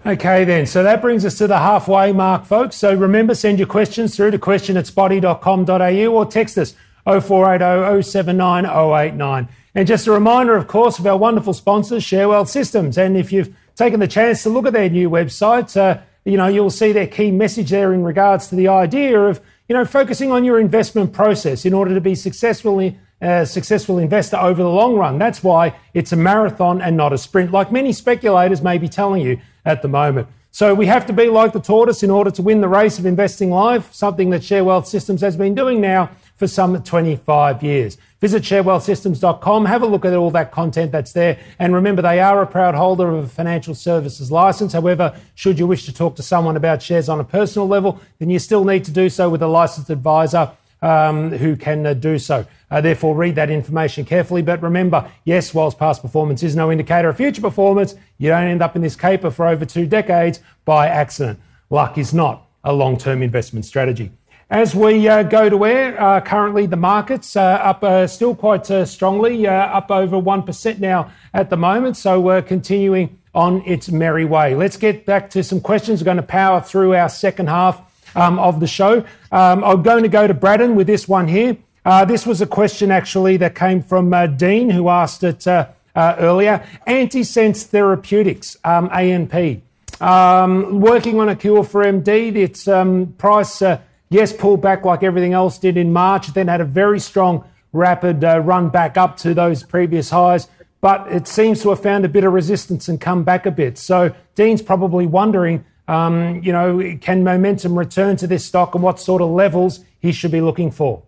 Speaker 3: Okay, then. So that brings us to the halfway mark, folks. So remember, send your questions through to question at spotee.com.au or text us 0480 079 089. And just a reminder, of course, of our wonderful sponsors, Sharewealth Systems. And if you've taken the chance to look at their new website, uh, you know, you'll see their key message there in regards to the idea of, you know, focusing on your investment process in order to be successfully a successful investor over the long run. That's why it's a marathon and not a sprint, like many speculators may be telling you at the moment. So we have to be like the tortoise in order to win the race of investing live, something that Sharewealth Systems has been doing now for some 25 years. Visit sharewealthsystems.com, have a look at all that content that's there, and remember they are a proud holder of a financial services license. However, should you wish to talk to someone about shares on a personal level, then you still need to do so with a licensed advisor um, who can uh, do so. Uh, therefore, read that information carefully. But remember, yes, whilst past performance is no indicator of future performance, you don't end up in this caper for over two decades by accident. Luck is not a long term investment strategy. As we uh, go to air, uh, currently the markets are up uh, still quite uh, strongly, uh, up over 1% now at the moment. So we're continuing on its merry way. Let's get back to some questions. We're going to power through our second half um, of the show. Um, I'm going to go to Braden with this one here. Uh, this was a question actually that came from uh, Dean, who asked it uh, uh earlier. Antisense Therapeutics, um, ANP, um, working on a cure for MD. Its um, price, uh, yes, pulled back like everything else did in March, then had a very strong, rapid uh, run back up to those previous highs. But it seems to have found a bit of resistance and come back a bit. So Dean's probably wondering um, you know, can momentum return to this stock and what sort of levels he should be looking for?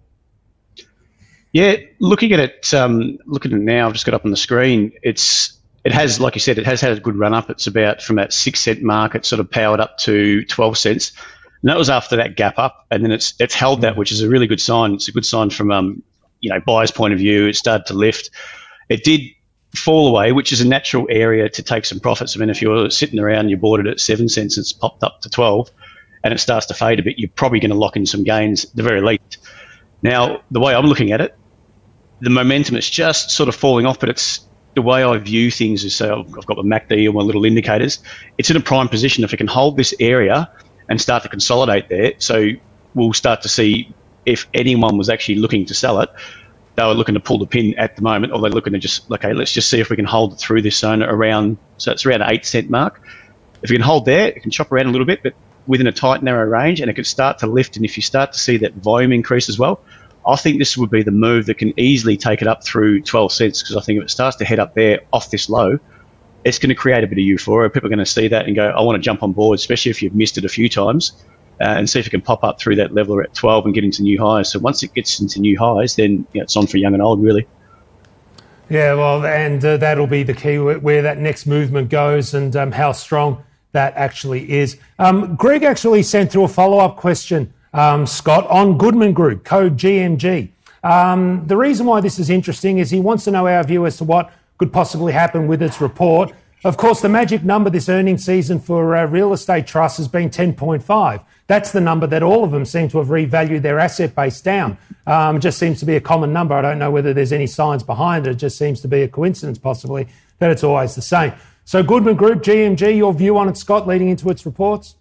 Speaker 5: Yeah, looking at it, um, looking at it now, I've just got up on the screen. It's it has, like you said, it has had a good run up. It's about from that six cent mark, it sort of powered up to twelve cents, and that was after that gap up, and then it's it's held that, which is a really good sign. It's a good sign from um, you know buyer's point of view. It started to lift. It did fall away, which is a natural area to take some profits. I mean, if you're sitting around, you bought it at seven cents, it's popped up to 12, and it starts to fade a bit, you're probably going to lock in some gains at the very least. Now, the way I'm looking at it, the momentum is just sort of falling off, but it's the way I view things is so I've got my MACD and my little indicators. It's in a prime position. If it can hold this area and start to consolidate there, so we'll start to see if anyone was actually looking to sell it, they were looking to pull the pin at the moment, or they're looking to just okay, let's just see if we can hold it through this zone around. So it's around eight cent mark. If you can hold there, it can chop around a little bit, but within a tight narrow range, and it could start to lift. And if you start to see that volume increase as well, I think this would be the move that can easily take it up through 12 cents. Because I think if it starts to head up there off this low, it's going to create a bit of euphoria. People are going to see that and go, I want to jump on board, especially if you've missed it a few times uh, and see if it can pop up through that level at 12 and get into new highs. So once it gets into new highs, then you know, it's on for young and old, really.
Speaker 3: Yeah, well, and uh, that'll be the key where that next movement goes and um, how strong that actually is. Um, Greg actually sent through a follow up question, um, Scott, on Goodman Group, code GMG. Um, the reason why this is interesting is he wants to know our view as to what could possibly happen with its report. Of course, the magic number this earnings season for uh, real estate trusts has been 10.5. That's the number that all of them seem to have revalued their asset base down. Um, just seems to be a common number. I don't know whether there's any science behind it. It just seems to be a coincidence, possibly, that it's always the same. So, Goodman Group, GMG, your view on it, Scott, leading into its reports?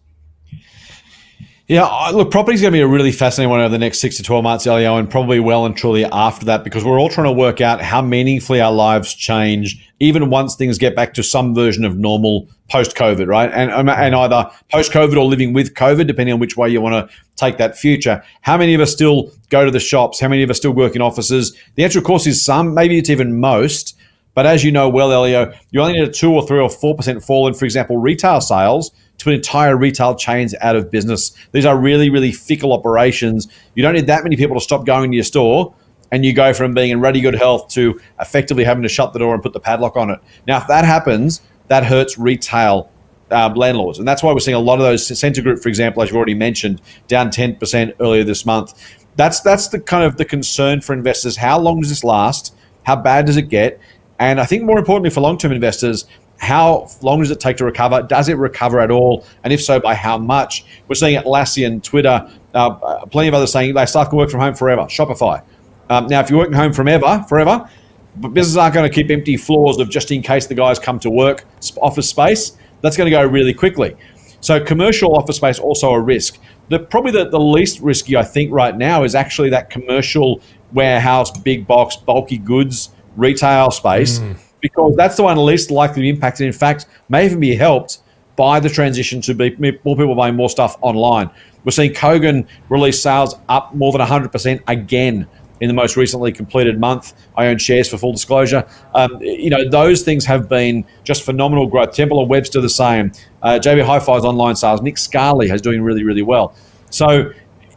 Speaker 4: Yeah, look, property is going to be a really fascinating one over the next six to 12 months, Elio, and probably well and truly after that, because we're all trying to work out how meaningfully our lives change, even once things get back to some version of normal post COVID, right? And, um, and either post COVID or living with COVID, depending on which way you want to take that future. How many of us still go to the shops? How many of us still work in offices? The answer, of course, is some, maybe it's even most. But as you know well, Elio, you only need a two or three or four percent fall in, for example, retail sales to entire retail chains out of business. These are really, really fickle operations. You don't need that many people to stop going to your store, and you go from being in ready good health to effectively having to shut the door and put the padlock on it. Now, if that happens, that hurts retail uh, landlords. And that's why we're seeing a lot of those Scentre Group, for example, as you've already mentioned, down 10% earlier this month. That's that's the kind of the concern for investors. How long does this last? How bad does it get? And I think more importantly for long-term investors, how long does it take to recover? Does it recover at all? And if so, by how much? We're seeing Atlassian, Twitter, uh, plenty of others saying their staff can work from home forever. Shopify. Um, now, if you're working home from ever, forever, but businesses aren't going to keep empty floors of just in case the guys come to work office space. That's going to go really quickly. So commercial office space also a risk. The probably the, the least risky I think right now is actually that commercial warehouse, big box, bulky goods retail space. Mm because that's the one least likely to be impacted. In fact, may even be helped by the transition to be more people buying more stuff online. We're seeing Kogan release sales up more than 100% again in the most recently completed month. I own shares for full disclosure. Um, you know, those things have been just phenomenal growth. Temple and Webster the same. Uh, JB Hi-Fi's online sales. Nick Scali has doing really, really well. So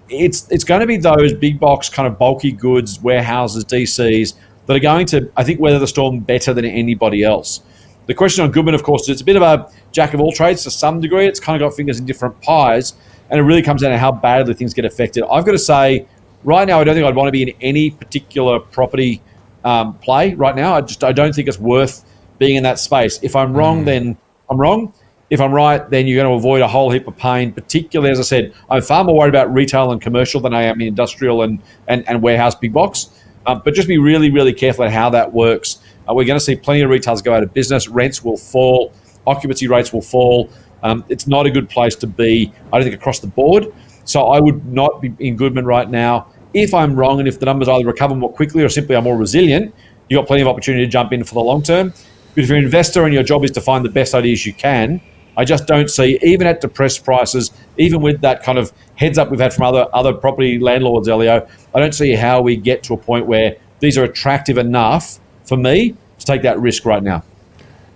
Speaker 4: it's it's going to be those big box kind of bulky goods warehouses, DCs that are going to, I think, weather the storm better than anybody else. The question on Goodman, of course, is it's a bit of a jack of all trades to some degree. It's kind of got fingers in different pies, and it really comes down to how badly things get affected. I've got to say, right now, I don't think I'd want to be in any particular property um, play right now. I just I don't think it's worth being in that space. If I'm wrong, mm. then I'm wrong. If I'm right, then you're going to avoid a whole heap of pain. Particularly, as I said, I'm far more worried about retail and commercial than I am in industrial and, and, and warehouse big box. Um, but just be really, really careful at how that works. Uh, we're going to see plenty of retailers go out of business. Rents will fall. Occupancy rates will fall. Um, it's not a good place to be, I don't think, across the board. So I would not be in Goodman right now. If I'm wrong and if the numbers either recover more quickly or simply are more resilient, you've got plenty of opportunity to jump in for the long term. But if you're an investor and your job is to find the best ideas you can, I just don't see, even at depressed prices, even with that kind of heads up we've had from other other property landlords, Elio, I don't see how we get to a point where these are attractive enough for me to take that risk right now.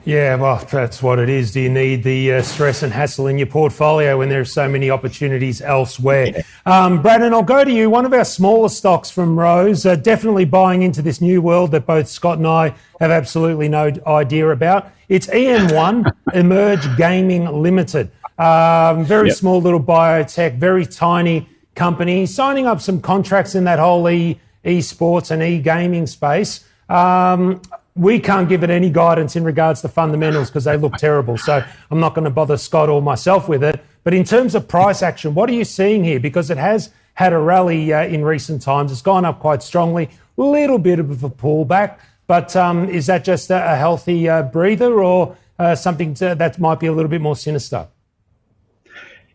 Speaker 3: Yeah, well, that's what it is. Do you need the uh, stress and hassle in your portfolio when there are so many opportunities elsewhere? Yeah. Um, Brandon, I'll go to you. One of our smaller stocks from Rose, uh, definitely buying into this new world that both Scott and I have absolutely no idea about. It's EM1, Emerge Gaming Limited. Um, very yep. small little biotech, very tiny company, signing up some contracts in that whole e esports and e-gaming space. Um, we can't give it any guidance in regards to fundamentals because they look terrible. So I'm not going to bother Scott or myself with it. But in terms of price action, what are you seeing here? Because it has had a rally uh, in recent times. It's gone up quite strongly, a little bit of a pullback. But um, is that just a, a healthy uh, breather or uh, something to, that might be a little bit more sinister?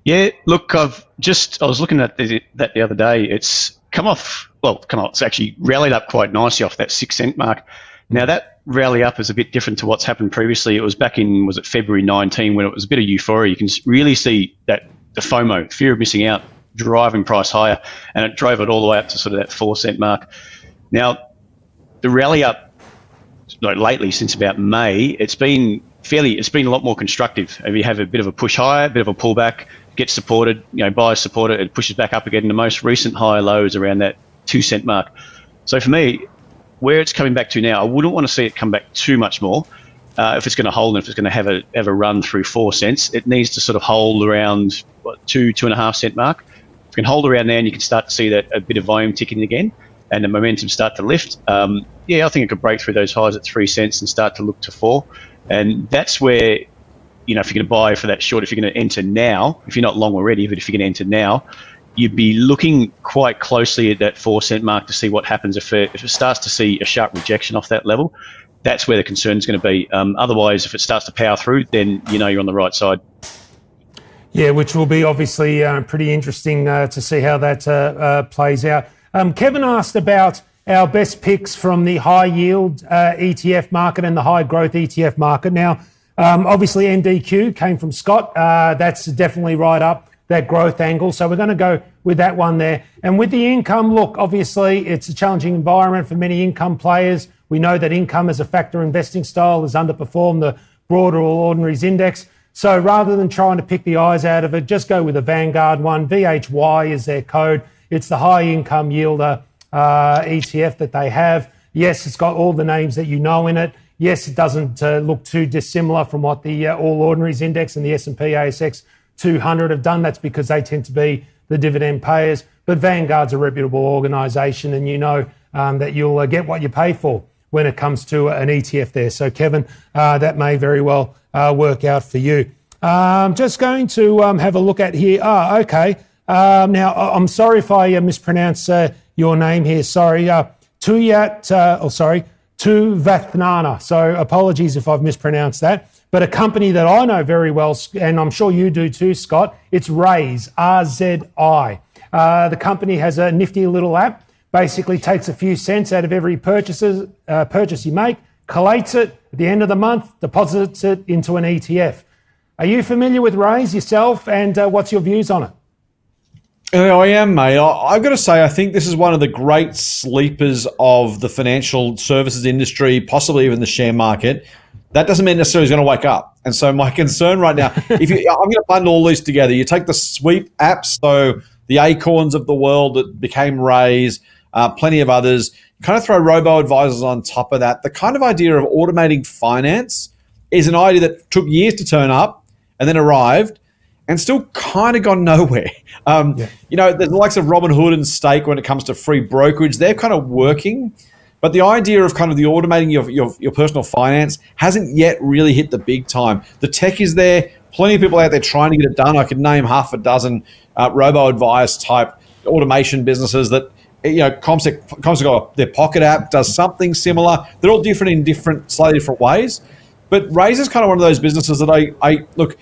Speaker 5: Yeah, look, I've just I was looking at the, that the other day. It's come off well, come on, it's actually rallied up quite nicely off that six cent mark. Now that rally up is a bit different to what's happened previously. It was back in was it February 19 when it was a bit of euphoria. You can really see that the FOMO, fear of missing out, driving price higher, and it drove it all the way up to sort of that four cent mark. Now the rally up like lately since about May, it's been fairly it's been a lot more constructive. If you have a bit of a push higher, a bit of a pullback, gets supported, you know, buyers support it, it pushes back up again. The most recent high lows around that two cent mark. So for me, where it's coming back to now, I wouldn't want to see it come back too much more. Uh, if it's going to hold and if it's going to have a have a run through four cents, it needs to sort of hold around what, two two and a half cent mark. If you can hold around there, and you can start to see that a bit of volume ticking again, and the momentum start to lift. Um, yeah, I think it could break through those highs at three cents and start to look to four. And that's where, you know, if you're going to buy for that short, if you're going to enter now, if you're not long already, but if you're going to enter now, you'd be looking quite closely at that four cent mark to see what happens if it, if it starts to see a sharp rejection off that level. That's where the concern is going to be. Um, otherwise, if it starts to power through, then you know you're on the right side.
Speaker 3: Yeah, which will be obviously uh, pretty interesting uh, to see how that uh, uh plays out. Um, Kevin asked about our best picks from the high yield uh, ETF market and the high growth ETF market. Now, um, obviously, NDQ came from Scott. Uh, that's definitely right up that growth angle. So we're going to go with that one there. And with the income, look, obviously it's a challenging environment for many income players. We know that income as a factor investing style has underperformed the broader all ordinaries index. So rather than trying to pick the eyes out of it, just go with the Vanguard one. VHY is their code. It's the high income yielder uh, ETF that they have. Yes, it's got all the names that you know in it. Yes, it doesn't uh, look too dissimilar from what the uh, All Ordinaries Index and the S&P ASX 200 have done. That's because they tend to be the dividend payers. But Vanguard's a reputable organisation, and you know um, that you'll uh, get what you pay for when it comes to an ETF there. So, Kevin, uh, that may very well uh, work out for you. Um, just going to um, have a look at here. Ah, okay. Um, now, I'm sorry if I uh, mispronounce uh, your name here. Sorry. Uh, Tuyat, oh, sorry, Tuvathnana. So, apologies if I've mispronounced that. But a company that I know very well, and I'm sure you do too, Scott, it's Raiz, R Z I. Uh, the company has a nifty little app, basically takes a few cents out of every purchases, uh, purchase you make, collates it at the end of the month, deposits it into an ETF. Are you familiar with Raiz yourself, and uh, what's your views on it?
Speaker 4: I am, mate. I've got to say, I think this is one of the great sleepers of the financial services industry, possibly even the share market that doesn't mean necessarily he's going to wake up. And so my [laughs] concern right now, if you, I'm going to bundle all these together. You take the sweep apps, so the Acorns of the world that became Raiz, uh, plenty of others. Kind of throw robo advisors on top of that. The kind of idea of automating finance is an idea that took years to turn up and then arrived and still kind of gone nowhere. Um, yeah. You know, there's the likes of Robinhood and Stake when it comes to free brokerage. They're kind of working but the idea of kind of the automating your, your, your personal finance hasn't yet really hit the big time. The tech is there. Plenty of people out there trying to get it done. I could name half a dozen uh, robo advice type automation businesses that you know, CommSec, CommSec got their Pocket app does something similar. They're all different in different, slightly different ways. But Raiz is kind of one of those businesses that I, I look,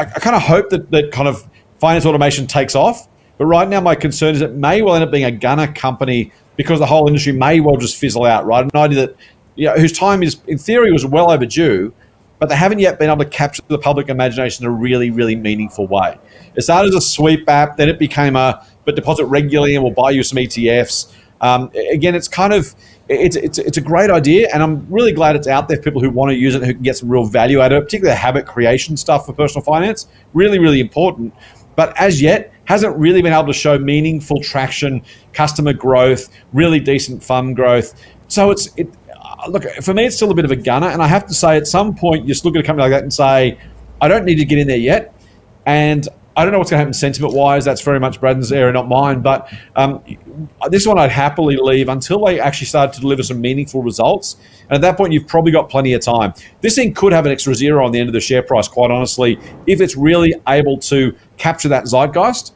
Speaker 4: I, I kind of hope that that kind of finance automation takes off. But right now, my concern is it may well end up being a gunner company because the whole industry may well just fizzle out, right? An idea that, you know, whose time is, in theory, was well overdue, but they haven't yet been able to capture the public imagination in a really, really meaningful way. It started as a sweep app, then it became a, but deposit regularly and we'll buy you some ETFs. Um, again, it's kind of, it's, it's, it's a great idea, and I'm really glad it's out there for people who want to use it, who can get some real value out of it, particularly the habit creation stuff for personal finance. Really, really important. But as yet, hasn't really been able to show meaningful traction, customer growth, really decent fund growth. So it's it. Uh, look, for me, it's still a bit of a gunner, and I have to say, at some point, you just look at a company like that and say, I don't need to get in there yet, and I don't know what's going to happen sentiment wise. That's very much Braden's area, not mine. But um, this one I'd happily leave until they actually start to deliver some meaningful results. And at that point, you've probably got plenty of time. This thing could have an extra zero on the end of the share price, quite honestly, if it's really able to capture that zeitgeist.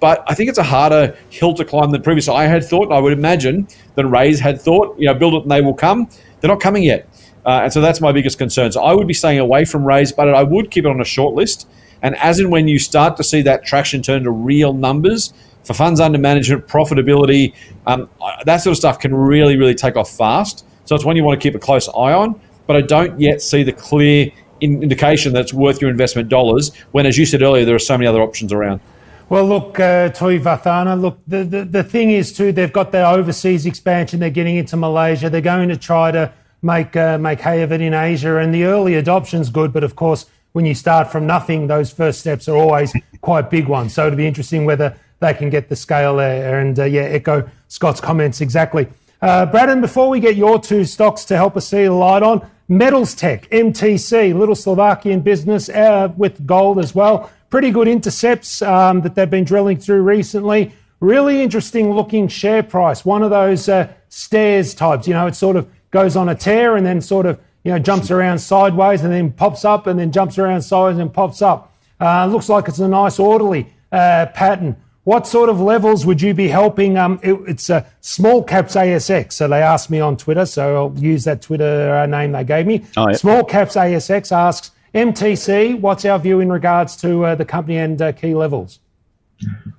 Speaker 4: But I think it's a harder hill to climb than previously I had thought. I would imagine than Raiz had thought. You know, build it and they will come. They're not coming yet. Uh, and so that's my biggest concern. So I would be staying away from Raiz, but I would keep it on a short list. And as and when you start to see that traction turn to real numbers for funds under management, profitability, um, that sort of stuff can really, really take off fast. So it's one you want to keep a close eye on. But I don't yet see the clear indication that it's worth your investment dollars when, as you said earlier, there are so many other options around.
Speaker 3: Well, look, uh, Tui Vathana, look, the, the, the thing is, too, they've got their overseas expansion. They're getting into Malaysia. They're going to try to make, uh, make hay of it in Asia. And the early adoption's good, but of course, when you start from nothing, those first steps are always quite big ones. So it'll be interesting whether they can get the scale there. And uh, yeah, echo Scott's comments exactly. Uh, Braden, before we get your two stocks to help us see the light on, MetalsTech, MTC, little Slovakian business uh, with gold as well pretty good intercepts um, that they've been drilling through recently. Really interesting looking share price. One of those uh, stairs types. You know, it sort of goes on a tear and then sort of you know, jumps around sideways and then pops up and then jumps around sideways and pops up. Uh, looks like it's a nice orderly uh, pattern. What sort of levels would you be helping? Um, it, it's a small caps ASX. So they asked me on Twitter, so I'll use that Twitter uh, name they gave me.
Speaker 5: Oh, yep.
Speaker 3: Small caps ASX asks MTC, what's our view in regards to uh, the company and uh, key levels?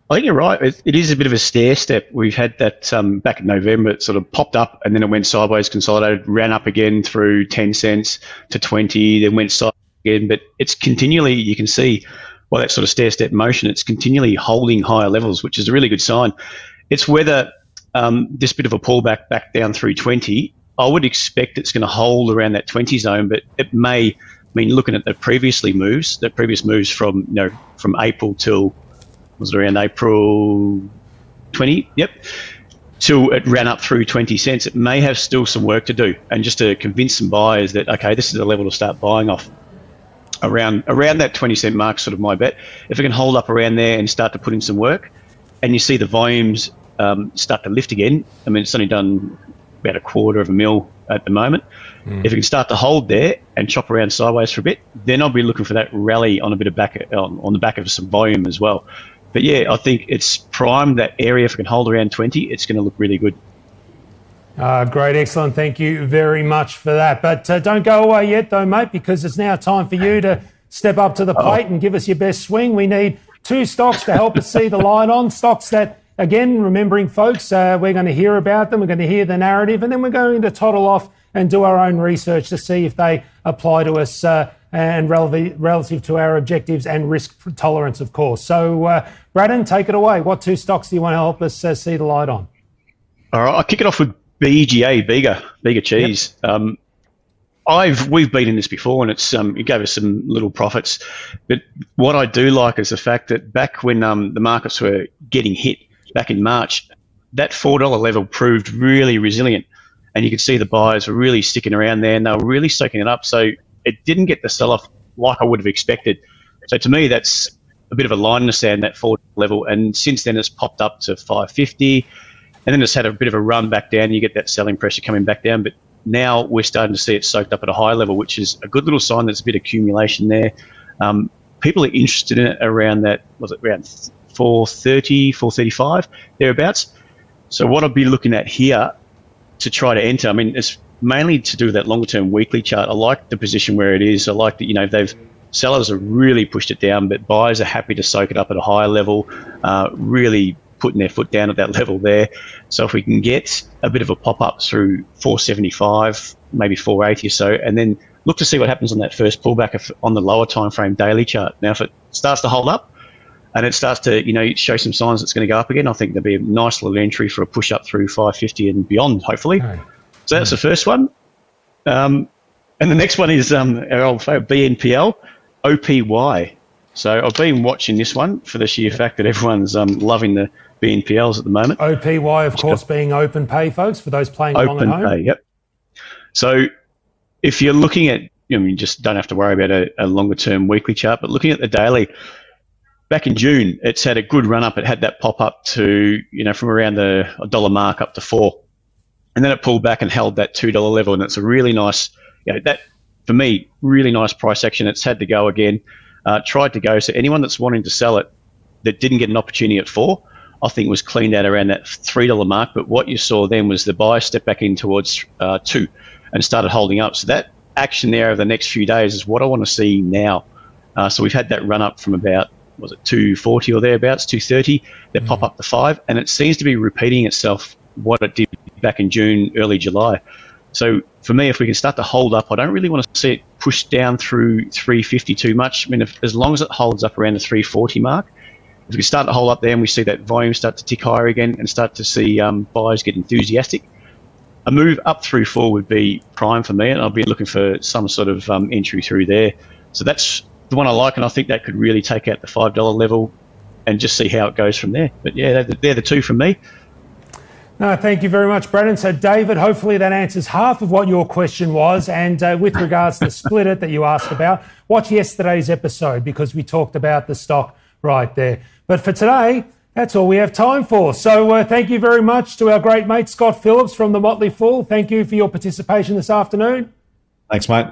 Speaker 5: I think you're right. It, it is a bit of a stair step. We've had that um, back in November. It sort of popped up and then it went sideways, consolidated, ran up again through 10 cents to 20, then went sideways again. But it's continually, you can see by that sort of stair step motion, it's continually holding higher levels, which is a really good sign. It's whether um, this bit of a pullback back down through 20, I would expect it's going to hold around that 20 zone, but it may, I mean, looking at the previously moves, the previous moves from, you know, from April till, was around April 20? Yep. Till it ran up through 20 cents, it may have still some work to do. And just to convince some buyers that, okay, this is a level to start buying off around around that 20 cent mark, sort of my bet. If it can hold up around there and start to put in some work, and you see the volumes um, start to lift again, I mean, it's only done about a quarter of a mil at the moment. Mm. If it can start to hold there and chop around sideways for a bit, then I'll be looking for that rally on a bit of back on, on the back of some volume as well. But yeah, I think it's primed that area. If it can hold around 20, it's going to look really good.
Speaker 3: Uh, great, excellent. Thank you very much for that. But uh, don't go away yet, though, mate, because it's now time for you to step up to the plate and give us your best swing. We need two stocks to help us see the line on. Stocks that, again, remembering folks, uh, we're going to hear about them, we're going to hear the narrative, and then we're going to toddle off and do our own research to see if they apply to us uh, and relative to our objectives and risk tolerance, of course. So, uh, Braden, take it away. What two stocks do you want to help us uh, see the light on?
Speaker 5: All right, I'll kick it off with BGA, Bega, Bega cheese. Yep. Um, I've we've been in this before, and it's um, it gave us some little profits. But what I do like is the fact that back when um, the markets were getting hit back in March, that four dollar level proved really resilient, and you could see the buyers were really sticking around there, and they were really soaking it up. So it didn't get the sell off like I would have expected. So to me, that's a bit of a line in the sand that four level, and since then it's popped up to five fifty and then it's had a bit of a run back down. You get that selling pressure coming back down, but now we're starting to see it soaked up at a high level, which is a good little sign. There's a bit of accumulation there. Um, people are interested in it around that was it around 430, 435 thereabouts. So what I'd be looking at here to try to enter, I mean, it's mainly to do that longer term weekly chart. I like the position where it is. I like that you know they've sellers have really pushed it down, but buyers are happy to soak it up at a higher level. Uh, really putting their foot down at that level there. So if we can get a bit of a pop up through 475, maybe 480 or so, and then look to see what happens on that first pullback on the lower time frame daily chart. Now, if it starts to hold up and it starts to you know show some signs it's going to go up again, I think there'll be a nice little entry for a push up through 550 and beyond, hopefully. Right. So that's the first one. Um, and the next one is um, our old favorite BNPL, OPY. So I've been watching this one for the sheer fact that everyone's um, loving the BNPLs at the moment.
Speaker 3: OPY, of course, being open pay, folks, for those playing
Speaker 5: open
Speaker 3: along at home.
Speaker 5: Open Pay, yep. So if you're looking at, you know, you just don't have to worry about a, a longer term weekly chart, but looking at the daily, back in June, it's had a good run up. It had that pop up to, you know, from around the dollar mark up to four. And then it pulled back and held that $2 level. And it's a really nice, you know, that, for me, really nice price action. It's had to go again, uh, tried to go. So anyone that's wanting to sell it that didn't get an opportunity at four, I think was cleaned out around that three dollar mark. But what you saw then was the buyer step back in towards uh, two and started holding up. So that action there over the next few days is what I want to see now. Uh, so we've had that run up from about was it 240 or thereabouts, 230. That mm. pop up to five, and it seems to be repeating itself what it did back in June, early July. So for me, if we can start to hold up, I don't really want to see it push down through 350 too much. I mean, if, as long as it holds up around the 340 mark, if we start to hold up there and we see that volume start to tick higher again and start to see um, buyers get enthusiastic, a move up through four would be prime for me, and I'll be looking for some sort of um, entry through there. So that's the one I like, and I think that could really take out the five dollar level and just see how it goes from there. But yeah, they're the, they're the two from me.
Speaker 3: No, thank you very much, Brendan. So, David, hopefully that answers half of what your question was. And uh, with regards to Splitit that you asked about, watch yesterday's episode because we talked about the stock right there. But for today, that's all we have time for. So uh, thank you very much to our great mate Scott Phillips from the Motley Fool. Thank you for your participation this afternoon.
Speaker 4: Thanks, mate.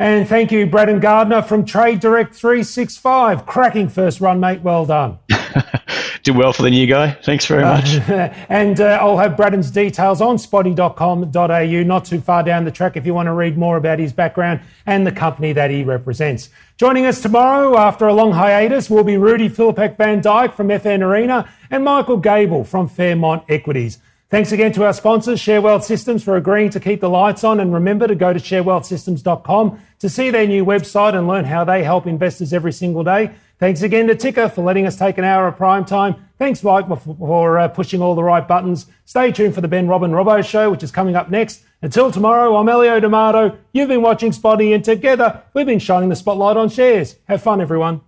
Speaker 3: And thank you, Braden Gardner from Trade Direct 365. Cracking first run, mate. Well done. [laughs]
Speaker 5: Did well for the new guy. Thanks very much.
Speaker 3: Uh, [laughs] and uh, I'll have Braden's details on spotee.com.au, not too far down the track if you want to read more about his background and the company that he represents. Joining us tomorrow after a long hiatus will be Rudi Filapek-Vandyck from FN Arena and Michael Gable from Fairmont Equities. Thanks again to our sponsors, ShareWealth Systems, for agreeing to keep the lights on. And remember to go to sharewealthsystems.com to see their new website and learn how they help investors every single day. Thanks again to Ticker for letting us take an hour of prime time. Thanks, Mike, for, for uh, pushing all the right buttons. Stay tuned for the Ben Robin Robbo show, which is coming up next. Until tomorrow, I'm Elio D'Amato. You've been watching Spotee, and together we've been shining the spotlight on shares. Have fun, everyone.